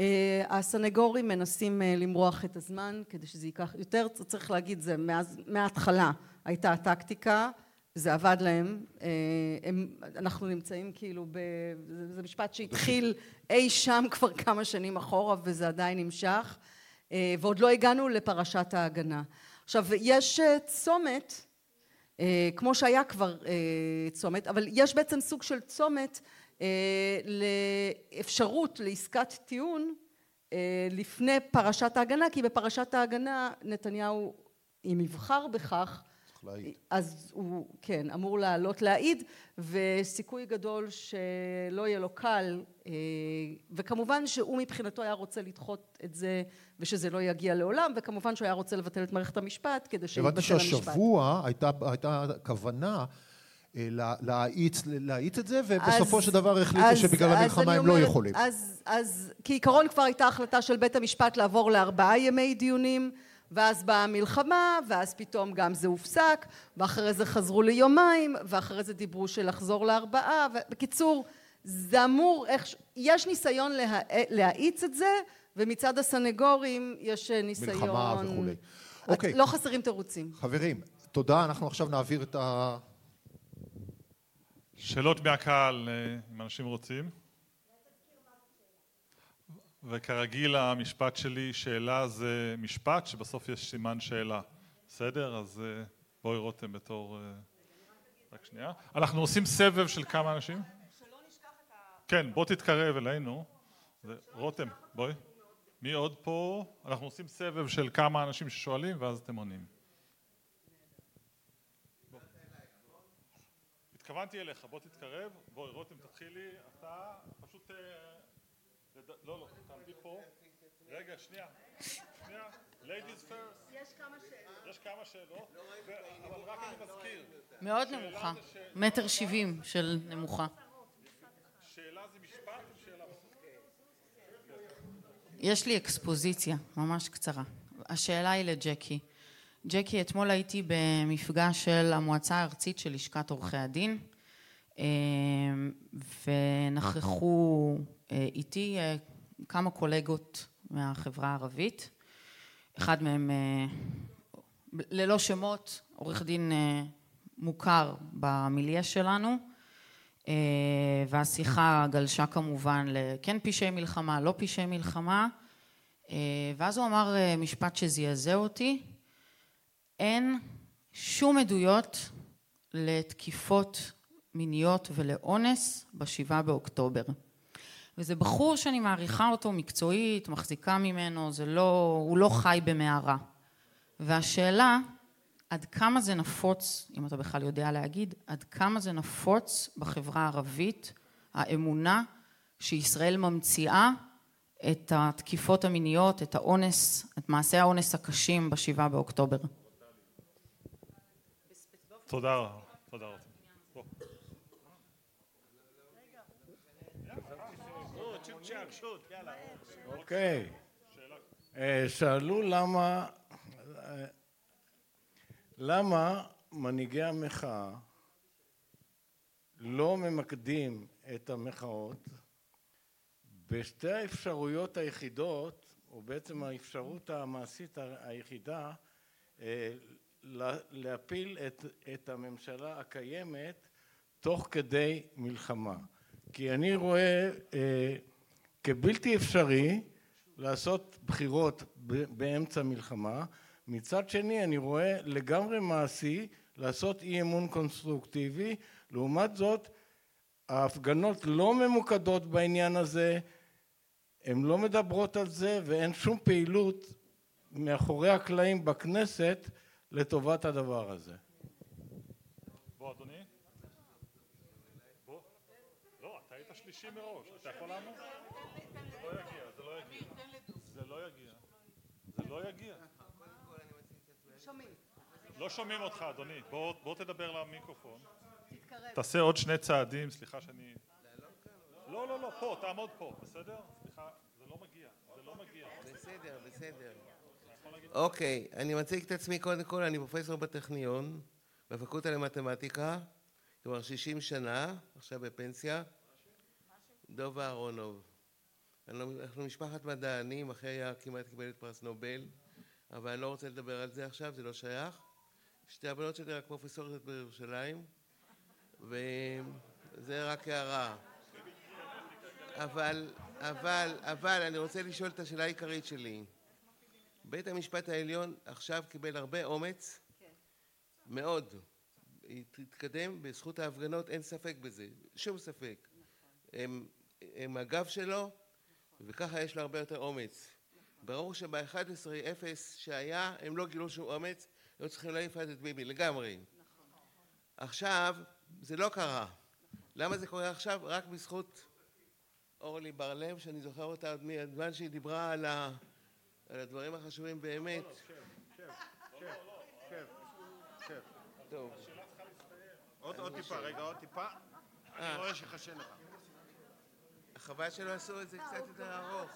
אה, הסנגורים מנסים למרוח את הזמן כדי שזה ייקח יותר, צריך להגיד, זה מאז, מההתחלה הייתה הטקטיקה, זה עבד להם. הם, אנחנו נמצאים כאילו, ב, זה, זה משפט שהתחיל אי שם כבר כמה שנים אחורה וזה עדיין נמשך. אה, ועוד לא הגענו לפרשת ההגנה. עכשיו, יש אה, צומת, אה, כמו שהיה כבר צומת, אבל יש בעצם סוג של צומת לאפשרות לעסקת טיעון לפני פרשת ההגנה, כי בפרשת ההגנה נתניהו, אם יבחר בכך, צריך להעיד. אז הוא, כן, אמור לעלות להעיד, וסיכוי גדול שלא יהיה לו קל, אה, וכמובן שהוא מבחינתו היה רוצה לדחות את זה, ושזה לא יגיע לעולם, וכמובן שהוא היה רוצה לבטל את מערכת המשפט, כדי הבנתי המשפט. שהשבוע הייתה, הייתה כוונה אה, לה- להאיץ, להאיץ את זה, ובסופו אז- של דבר החליטו אז- שבגלל אז המלחמה הם לא יכולים. אז, אז כעיקרון כבר הייתה החלטה של בית המשפט לעבור לארבעה ימי דיונים, ואז באה המלחמה, ואז פתאום גם זה הופסק, ואחרי זה חזרו ליומיים, ואחרי זה דיברו של לחזור לארבעה, ובקיצור, זה אמור, איך, יש ניסיון לה, להאיץ את זה, ומצד הסנגורים יש אה, ניסיון... מלחמה וכולי. אוקיי. לא חסרים תירוצים. חברים, תודה, אנחנו עכשיו נעביר את ה... שאלות מהקהל, אה, אם אנשים רוצים. וכרגיל המשפט שלי, שאלה זה משפט שבסוף יש סימן שאלה. בסדר? אז אה, בואי רותם בתור... אה, רק שנייה. אנחנו עושים סבב של כמה אנשים? כן, בוא תתקרב אלינו. רותם, בואי. מי עוד פה? אנחנו עושים סבב של כמה אנשים ששואלים ואז אתם עונים. התכוונתי אליך, בוא תתקרב, בואי רותם תתחילי, אתה פשוט, אה, לא לא, תעמדי פה, רגע שנייה, שנייה, ladies first, יש כמה שאלות, יש כמה שאלות, ו- אבל רק אני מזכיר, מאוד נמוכה. מטר שבעים של נמוכה. שאלה זה משפט או שאלה? יש לי אקספוזיציה ממש קצרה. השאלה היא לג'קי. ג'קי, אתמול הייתי במפגש של המועצה הארצית של לשכת עורכי הדין, אה, ונכחו איתי אה, כמה קולגות מהחברה הערבית. אחד מהם, אה, ללא שמות, עורך דין אה, מוכר במיליה שלנו, אה, והשיחה גלשה כמובן לכן פשעי מלחמה, לא פשעי מלחמה, אה, ואז הוא אמר אה, משפט שזעזע אותי, אין שום עדויות לתקיפות מיניות ולאונס בשבעה באוקטובר. וזה בחור שאני מעריכה אותו מקצועית, מחזיקה ממנו, זה לא, הוא לא חי במערה. והשאלה, עד כמה זה נפוץ, אם אתה בכלל יודע להגיד, עד כמה זה נפוץ בחברה הערבית, האמונה שישראל ממציאה את התקיפות המיניות, את האונס, את מעשי האונס הקשים בשבעה באוקטובר. תודה, תודה רותם. אוקיי. אה, שאלו למה, אה, למה מנהיגי המחאה לא ממקדים את המחאות בשתי האפשרויות היחידות, או בעצם האפשרות המעשית היחידה, אה, לה- להפיל את, את הממשלה הקיימת תוך כדי מלחמה. כי אני רואה אה, כבלתי אפשרי לעשות בחירות באמצע מלחמה, מצד שני אני רואה לגמרי מעשי לעשות אי אמון קונסטרוקטיבי, לעומת זאת ההפגנות לא ממוקדות בעניין הזה, הן לא מדברות על זה ואין שום פעילות מאחורי הקלעים בכנסת לטובת הדבר הזה. בוא אדוני. בוא. לא, אתה היית שלישי מראש, אתה יכול לענות? זה לא יגיע, זה לא יגיע. זה לא יגיע. זה לא. לא שומעים אותך אדוני, בוא, תדבר למיקרופון. תעשה עוד שני צעדים, סליחה שאני... לא, לא, לא, פה, תעמוד פה, בסדר? סליחה, זה לא מגיע. זה בסדר, בסדר. אוקיי, אני מציג את עצמי קודם כל, אני פרופסור בטכניון, בפקולטה למתמטיקה, כבר 60 שנה, עכשיו בפנסיה. דוב אהרונוב. אנחנו משפחת מדענים, אחרי כמעט קיבלת פרס נובל, אבל אני לא רוצה לדבר על זה עכשיו, זה לא שייך. שתי הבנות שלי רק פרופסוריות בירושלים, וזה רק הערה. אבל, אבל, אבל, אני רוצה לשאול את השאלה העיקרית שלי. בית המשפט העליון עכשיו קיבל הרבה אומץ, מאוד. התקדם בזכות ההפגנות, אין ספק בזה, שום ספק. הם, הם הגב שלו, וככה יש לו הרבה יותר אומץ. ברור שב-11-0 שהיה, הם לא גילו שום אומץ, היו צריכים להעיף את ביבי, לגמרי. עכשיו, זה לא קרה. למה זה קורה עכשיו? רק בזכות אורלי בר-לב, שאני זוכר אותה עוד מהזמן שהיא דיברה על, ה... על הדברים החשובים באמת. טוב. עוד טיפה, רגע, עוד טיפה. אני רואה שחשן לך. חבל שלא עשו את זה קצת יותר ארוך.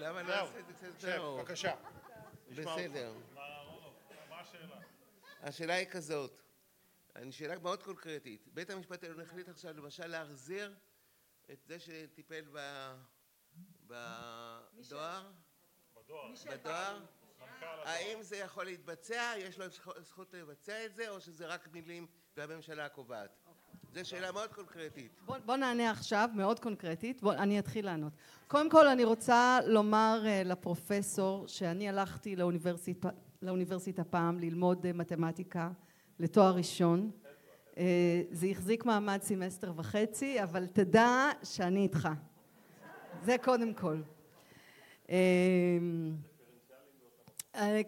למה לא ארוך? בבקשה. בסדר. השאלה היא כזאת, שאלה מאוד קונקרטית. בית המשפט העליון החליט עכשיו למשל להחזיר את זה שטיפל בדואר? בדואר? האם זה יכול להתבצע? יש לו זכות לבצע את זה, או שזה רק מילים והממשלה קובעת? זו שאלה מאוד קונקרטית. בוא, בוא נענה עכשיו, מאוד קונקרטית. בוא, אני אתחיל לענות. קודם כל, אני רוצה לומר uh, לפרופסור שאני הלכתי לאוניברסיטה, לאוניברסיטה פעם ללמוד uh, מתמטיקה לתואר ראשון. Uh, זה החזיק מעמד סמסטר וחצי, אבל תדע שאני איתך. זה קודם כל. Uh,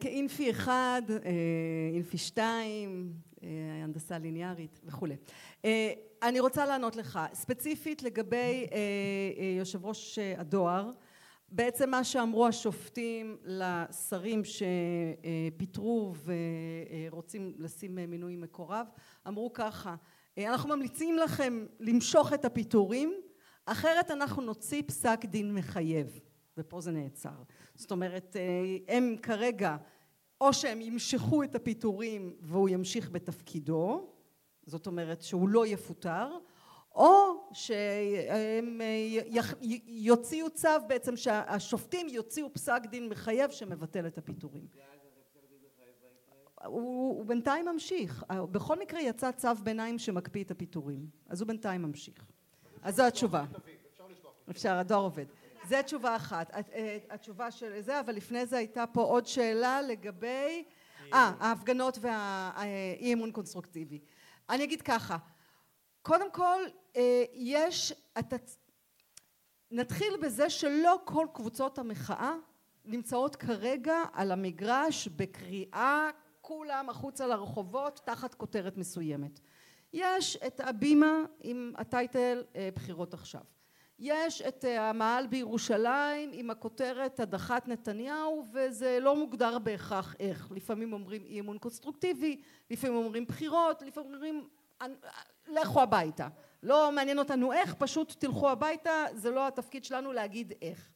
כאינפי אחד, אינפי שתיים, הנדסה ליניארית וכולי. אני רוצה לענות לך, ספציפית לגבי יושב ראש הדואר, בעצם מה שאמרו השופטים לשרים שפיטרו ורוצים לשים מינוי מקורב, אמרו ככה, אנחנו ממליצים לכם למשוך את הפיטורים, אחרת אנחנו נוציא פסק דין מחייב. ופה זה נעצר. זאת אומרת, הם כרגע, או שהם ימשכו את הפיטורים והוא ימשיך בתפקידו, זאת אומרת שהוא לא יפוטר, או שהם יוציאו צו בעצם, שהשופטים יוציאו פסק דין מחייב שמבטל את הפיטורים. הוא בינתיים ממשיך. בכל מקרה יצא צו ביניים שמקפיא את הפיטורים. אז הוא בינתיים ממשיך. אז זו התשובה. אפשר, הדואר עובד. זה תשובה אחת. התשובה של זה, אבל לפני זה הייתה פה עוד שאלה לגבי... אה, ההפגנות והאי אמון קונסטרוקטיבי. אני אגיד ככה, קודם כל יש, אתה, נתחיל בזה שלא כל קבוצות המחאה נמצאות כרגע על המגרש בקריאה כולם החוצה לרחובות תחת כותרת מסוימת. יש את הבימה עם הטייטל בחירות עכשיו. יש את המאהל בירושלים עם הכותרת הדחת נתניהו וזה לא מוגדר בהכרח איך. לפעמים אומרים אי אמון קונסטרוקטיבי, לפעמים אומרים בחירות, לפעמים אומרים לכו הביתה. לא מעניין אותנו איך, פשוט תלכו הביתה, זה לא התפקיד שלנו להגיד איך.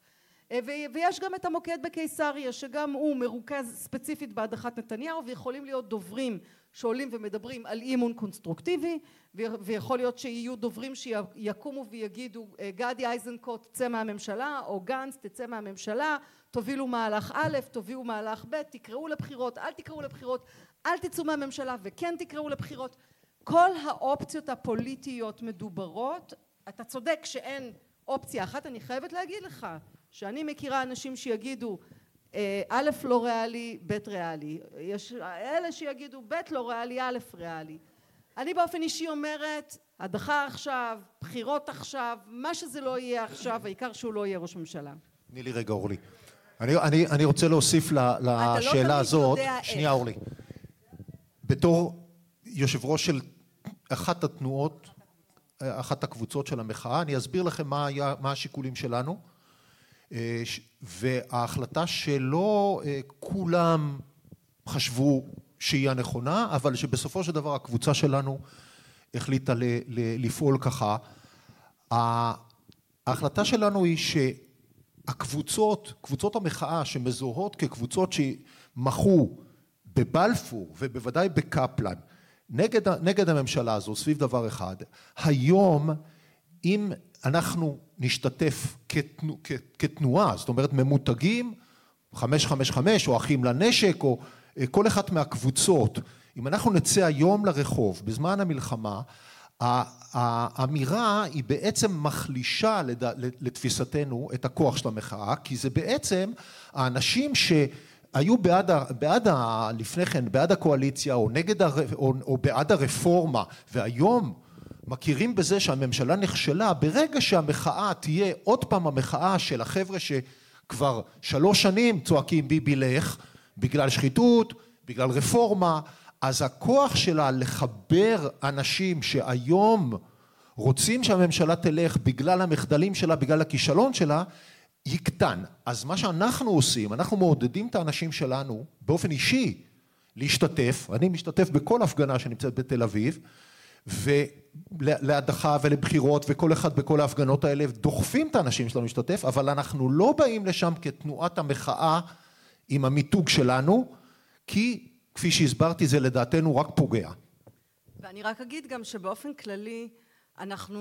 ויש גם את המוקד בקיסריה שגם הוא מרוכז ספציפית בהדחת נתניהו ויכולים להיות דוברים שעולים ומדברים על אי אמון קונסטרוקטיבי ויכול להיות שיהיו דוברים שיקומו ויגידו גדי איזנקוט צא מהממשלה או גנץ תצא מהממשלה תובילו מהלך א' תובילו מהלך ב' תקראו לבחירות אל תקראו לבחירות אל תצאו מהממשלה וכן תקראו לבחירות כל האופציות הפוליטיות מדוברות. אתה צודק שאין אופציה אחת אני חייבת להגיד לך שאני מכירה אנשים שיגידו א' לא ריאלי ב' ריאלי. יש אלה שיגידו ב' לא ריאלי א' ריאלי. אני באופן אישי אומרת הדחה עכשיו בחירות עכשיו מה שזה לא יהיה עכשיו העיקר שהוא לא יהיה ראש ממשלה. תני לי רגע אורלי. אני, אני, אני רוצה להוסיף לשאלה לא הזאת. שנייה אורלי. בתור יושב ראש של אחת התנועות אחת הקבוצות של המחאה אני אסביר לכם מה היה מה השיקולים שלנו וההחלטה שלא כולם חשבו שהיא הנכונה אבל שבסופו של דבר הקבוצה שלנו החליטה לפעול ככה. ההחלטה שלנו היא הקבוצות, קבוצות המחאה שמזוהות כקבוצות שמחו בבלפור ובוודאי בקפלן נגד, נגד הממשלה הזו סביב דבר אחד, היום אם אנחנו נשתתף כתנו, כתנועה, זאת אומרת ממותגים, 555 או אחים לנשק או אה, כל אחת מהקבוצות, אם אנחנו נצא היום לרחוב בזמן המלחמה, האמירה היא בעצם מחלישה לתפיסתנו את הכוח של המחאה, כי זה בעצם האנשים שהיו בעד, בעד לפני כן, בעד הקואליציה או, נגד, או, או בעד הרפורמה, והיום מכירים בזה שהממשלה נכשלה, ברגע שהמחאה תהיה עוד פעם המחאה של החבר'ה שכבר שלוש שנים צועקים ביבי לך, בגלל שחיתות, בגלל רפורמה, אז הכוח שלה לחבר אנשים שהיום רוצים שהממשלה תלך בגלל המחדלים שלה, בגלל הכישלון שלה, יקטן. אז מה שאנחנו עושים, אנחנו מעודדים את האנשים שלנו באופן אישי להשתתף, אני משתתף בכל הפגנה שנמצאת בתל אביב, ולהדחה ולבחירות וכל אחד בכל ההפגנות האלה דוחפים את האנשים שלנו להשתתף, אבל אנחנו לא באים לשם כתנועת המחאה עם המיתוג שלנו, כי כפי שהסברתי זה לדעתנו רק פוגע. ואני רק אגיד גם שבאופן כללי אנחנו,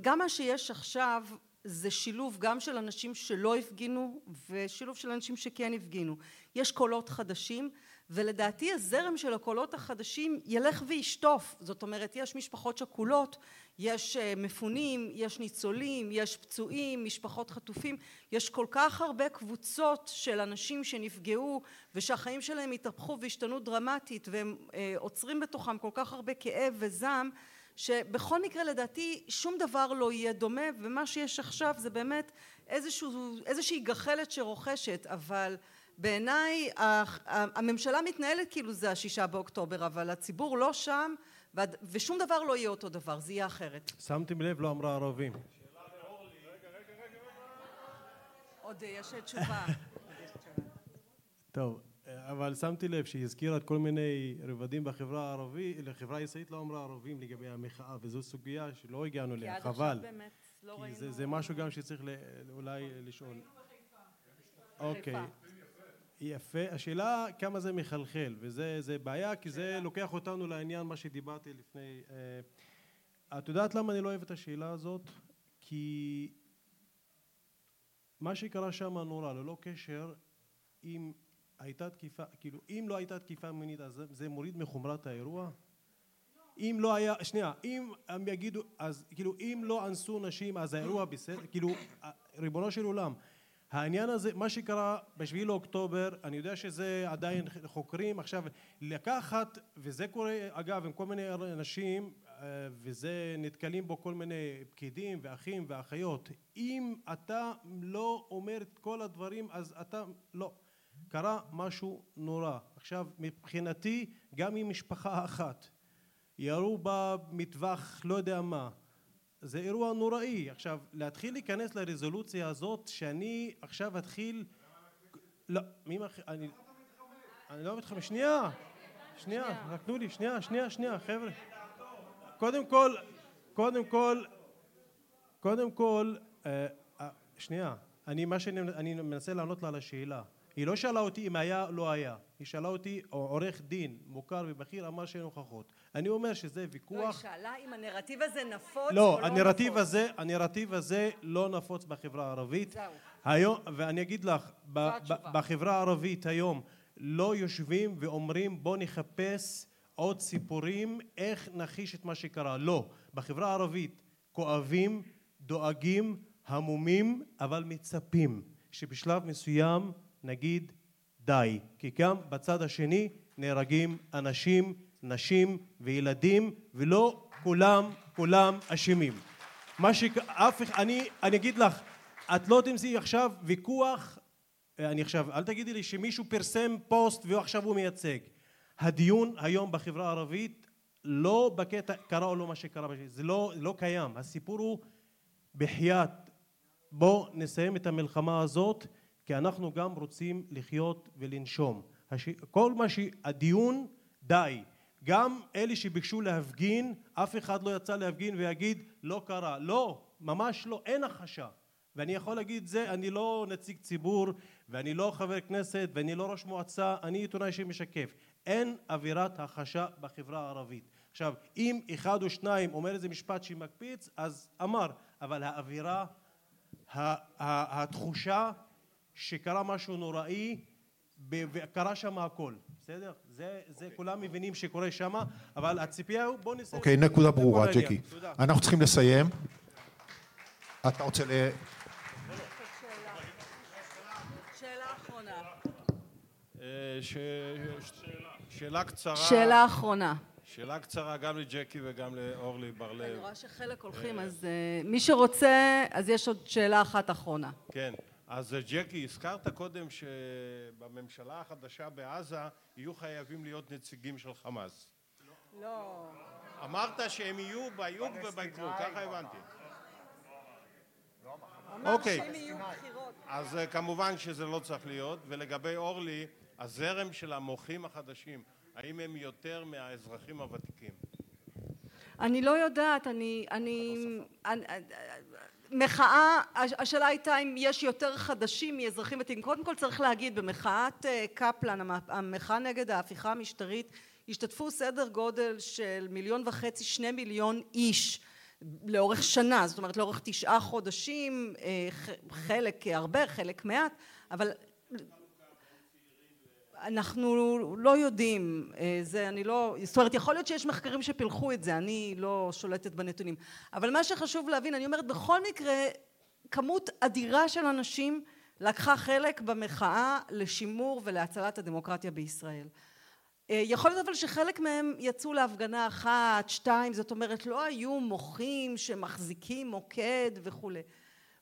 גם מה שיש עכשיו זה שילוב גם של אנשים שלא הפגינו ושילוב של אנשים שכן הפגינו. יש קולות חדשים ולדעתי הזרם של הקולות החדשים ילך וישטוף. זאת אומרת יש משפחות שכולות, יש אה, מפונים, יש ניצולים, יש פצועים, משפחות חטופים, יש כל כך הרבה קבוצות של אנשים שנפגעו ושהחיים שלהם התהפכו והשתנו דרמטית והם אה, עוצרים בתוכם כל כך הרבה כאב וזעם שבכל מקרה לדעתי שום דבר לא יהיה דומה ומה שיש עכשיו זה באמת איזשהו, איזושהי גחלת שרוכשת אבל בעיניי הממשלה מתנהלת כאילו זה השישה באוקטובר אבל הציבור לא שם ושום דבר לא יהיה אותו דבר זה יהיה אחרת. שמתם לב לא אמרה ערבים. עוד יש תשובה. טוב אבל שמתי לב שהיא הזכירה כל מיני רבדים בחברה הערבית, לחברה הישראלית לא אמרה ערבים לגבי המחאה וזו סוגיה שלא הגענו אליה, חבל. לא כי זה, זה משהו גם שצריך אולי לשאול. אוקיי. יפה. השאלה כמה זה מחלחל וזה בעיה כי זה לוקח אותנו לעניין מה שדיברתי לפני. אה, את יודעת למה אני לא אוהב את השאלה הזאת? כי מה שקרה שם נורא ללא קשר אם הייתה תקיפה, כאילו אם לא הייתה תקיפה מינית אז זה מוריד מחומרת האירוע? אם לא היה, שנייה, אם הם יגידו, אז כאילו אם לא אנסו נשים אז האירוע בסדר, כאילו ריבונו של עולם העניין הזה, מה שקרה בשביעי לאוקטובר, אני יודע שזה עדיין חוקרים, עכשיו לקחת, וזה קורה אגב עם כל מיני אנשים וזה נתקלים בו כל מיני פקידים ואחים ואחיות, אם אתה לא אומר את כל הדברים אז אתה לא קרה משהו נורא. עכשיו מבחינתי גם אם משפחה אחת ירו בה מטווח לא יודע מה זה אירוע נוראי. עכשיו להתחיל להיכנס לרזולוציה הזאת שאני עכשיו אתחיל לא, מי מח... אני אני לא מתחמק, שנייה! שנייה, רק תנו לי, שנייה, שנייה, שנייה, חבר'ה. קודם כל, קודם כל, קודם כל, אה, אה, שנייה, אני מנסה לענות לה על השאלה היא לא שאלה אותי אם היה או לא היה, היא שאלה אותי, או עורך דין מוכר ובכיר אמר שאין הוכחות. אני אומר שזה ויכוח... לא, היא שאלה אם הנרטיב הזה נפוץ לא, או לא הנרטיב נפוץ. הזה, הנרטיב הזה לא נפוץ בחברה הערבית. זהו. היום, ואני אגיד לך, ב, ב, בחברה הערבית היום לא יושבים ואומרים בוא נחפש עוד סיפורים איך נכחיש את מה שקרה. לא. בחברה הערבית כואבים, דואגים, המומים, אבל מצפים שבשלב מסוים נגיד די, כי גם בצד השני נהרגים אנשים, נשים וילדים ולא כולם כולם אשמים. מה שאף אני אני אגיד לך את לא תמצאי עכשיו ויכוח אני עכשיו אל תגידי לי שמישהו פרסם פוסט ועכשיו הוא מייצג. הדיון היום בחברה הערבית לא בקטע קרה או לא מה שקרה זה לא, לא קיים. הסיפור הוא בחייאת. בוא נסיים את המלחמה הזאת כי אנחנו גם רוצים לחיות ולנשום. כל מה שהדיון די. גם אלה שביקשו להפגין, אף אחד לא יצא להפגין ויגיד לא קרה. לא, ממש לא, אין הכחשה. ואני יכול להגיד זה, אני לא נציג ציבור ואני לא חבר כנסת ואני לא ראש מועצה, אני עיתונאי שמשקף. אין אווירת הכחשה בחברה הערבית. עכשיו, אם אחד או שניים אומר איזה משפט שמקפיץ, אז אמר, אבל האווירה, התחושה שקרה משהו נוראי וקרה שם הכל, בסדר? זה, זה okay. כולם מבינים שקורה שם, אבל הציפייה הוא בוא נסיים. אוקיי, okay, נקודה ברורה, ג'קי. אנחנו צריכים לסיים. אתה רוצה ל... שאלה קצרה. שאלה אחרונה. שאלה קצרה גם לג'קי וגם לאורלי בר-לב. אני רואה שחלק הולכים, אז אה, מי שרוצה, אז יש עוד שאלה אחת אחרונה. כן, אז אה, ג'קי, הזכרת קודם שבממשלה החדשה בעזה יהיו חייבים להיות נציגים של חמאס. לא. אמרת שהם יהיו ביוג ובאתרוג, ככה הבנתי. אוקיי. אז אה, כמובן שזה לא צריך להיות, ולגבי אורלי, הזרם של המוחים החדשים, האם הם יותר מהאזרחים הוותיקים? אני לא יודעת, אני... אני... מחאה, השאלה הייתה אם יש יותר חדשים מאזרחים ותיקים. קודם כל צריך להגיד, במחאת אה, קפלן, המחאה נגד ההפיכה המשטרית, השתתפו סדר גודל של מיליון וחצי, שני מיליון איש לאורך שנה, זאת אומרת לאורך תשעה חודשים, אה, חלק הרבה, חלק מעט, אבל אנחנו לא יודעים, אה, זה אני לא, זאת אומרת יכול להיות שיש מחקרים שפילחו את זה, אני לא שולטת בנתונים, אבל מה שחשוב להבין, אני אומרת בכל מקרה כמות אדירה של אנשים לקחה חלק במחאה לשימור ולהצלת הדמוקרטיה בישראל. אה, יכול להיות אבל שחלק מהם יצאו להפגנה אחת, שתיים, זאת אומרת לא היו מוחים שמחזיקים מוקד וכולי.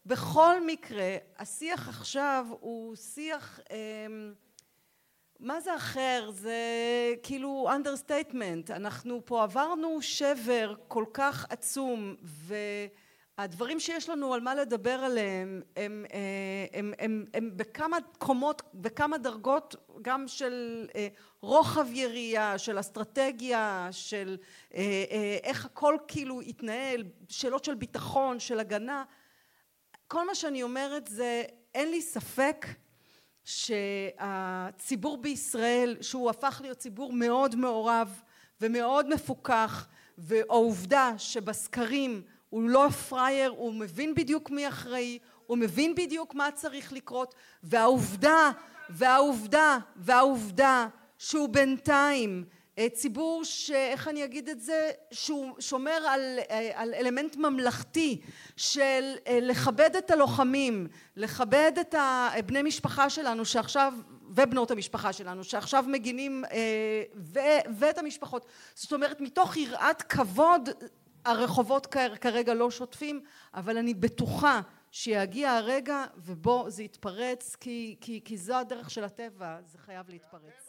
בכל מקרה השיח עכשיו הוא שיח אה, מה זה אחר? זה כאילו understatement. אנחנו פה עברנו שבר כל כך עצום והדברים שיש לנו על מה לדבר עליהם הם, אה, הם, הם, הם בכמה קומות וכמה דרגות גם של אה, רוחב יריעה, של אסטרטגיה, של אה, איך הכל כאילו התנהל, שאלות של ביטחון, של הגנה. כל מה שאני אומרת זה אין לי ספק שהציבור בישראל שהוא הפך להיות ציבור מאוד מעורב ומאוד מפוקח והעובדה שבסקרים הוא לא פראייר הוא מבין בדיוק מי אחראי הוא מבין בדיוק מה צריך לקרות והעובדה והעובדה והעובדה שהוא בינתיים ציבור שאיך אני אגיד את זה? שהוא שומר על, על אלמנט ממלכתי של לכבד את הלוחמים לכבד את בני משפחה שלנו שעכשיו ובנות המשפחה שלנו שעכשיו מגינים ואת המשפחות. זאת אומרת מתוך יראת כבוד הרחובות כרגע לא שוטפים אבל אני בטוחה שיגיע הרגע ובו זה יתפרץ כי, כי, כי זו הדרך של הטבע זה חייב להתפרץ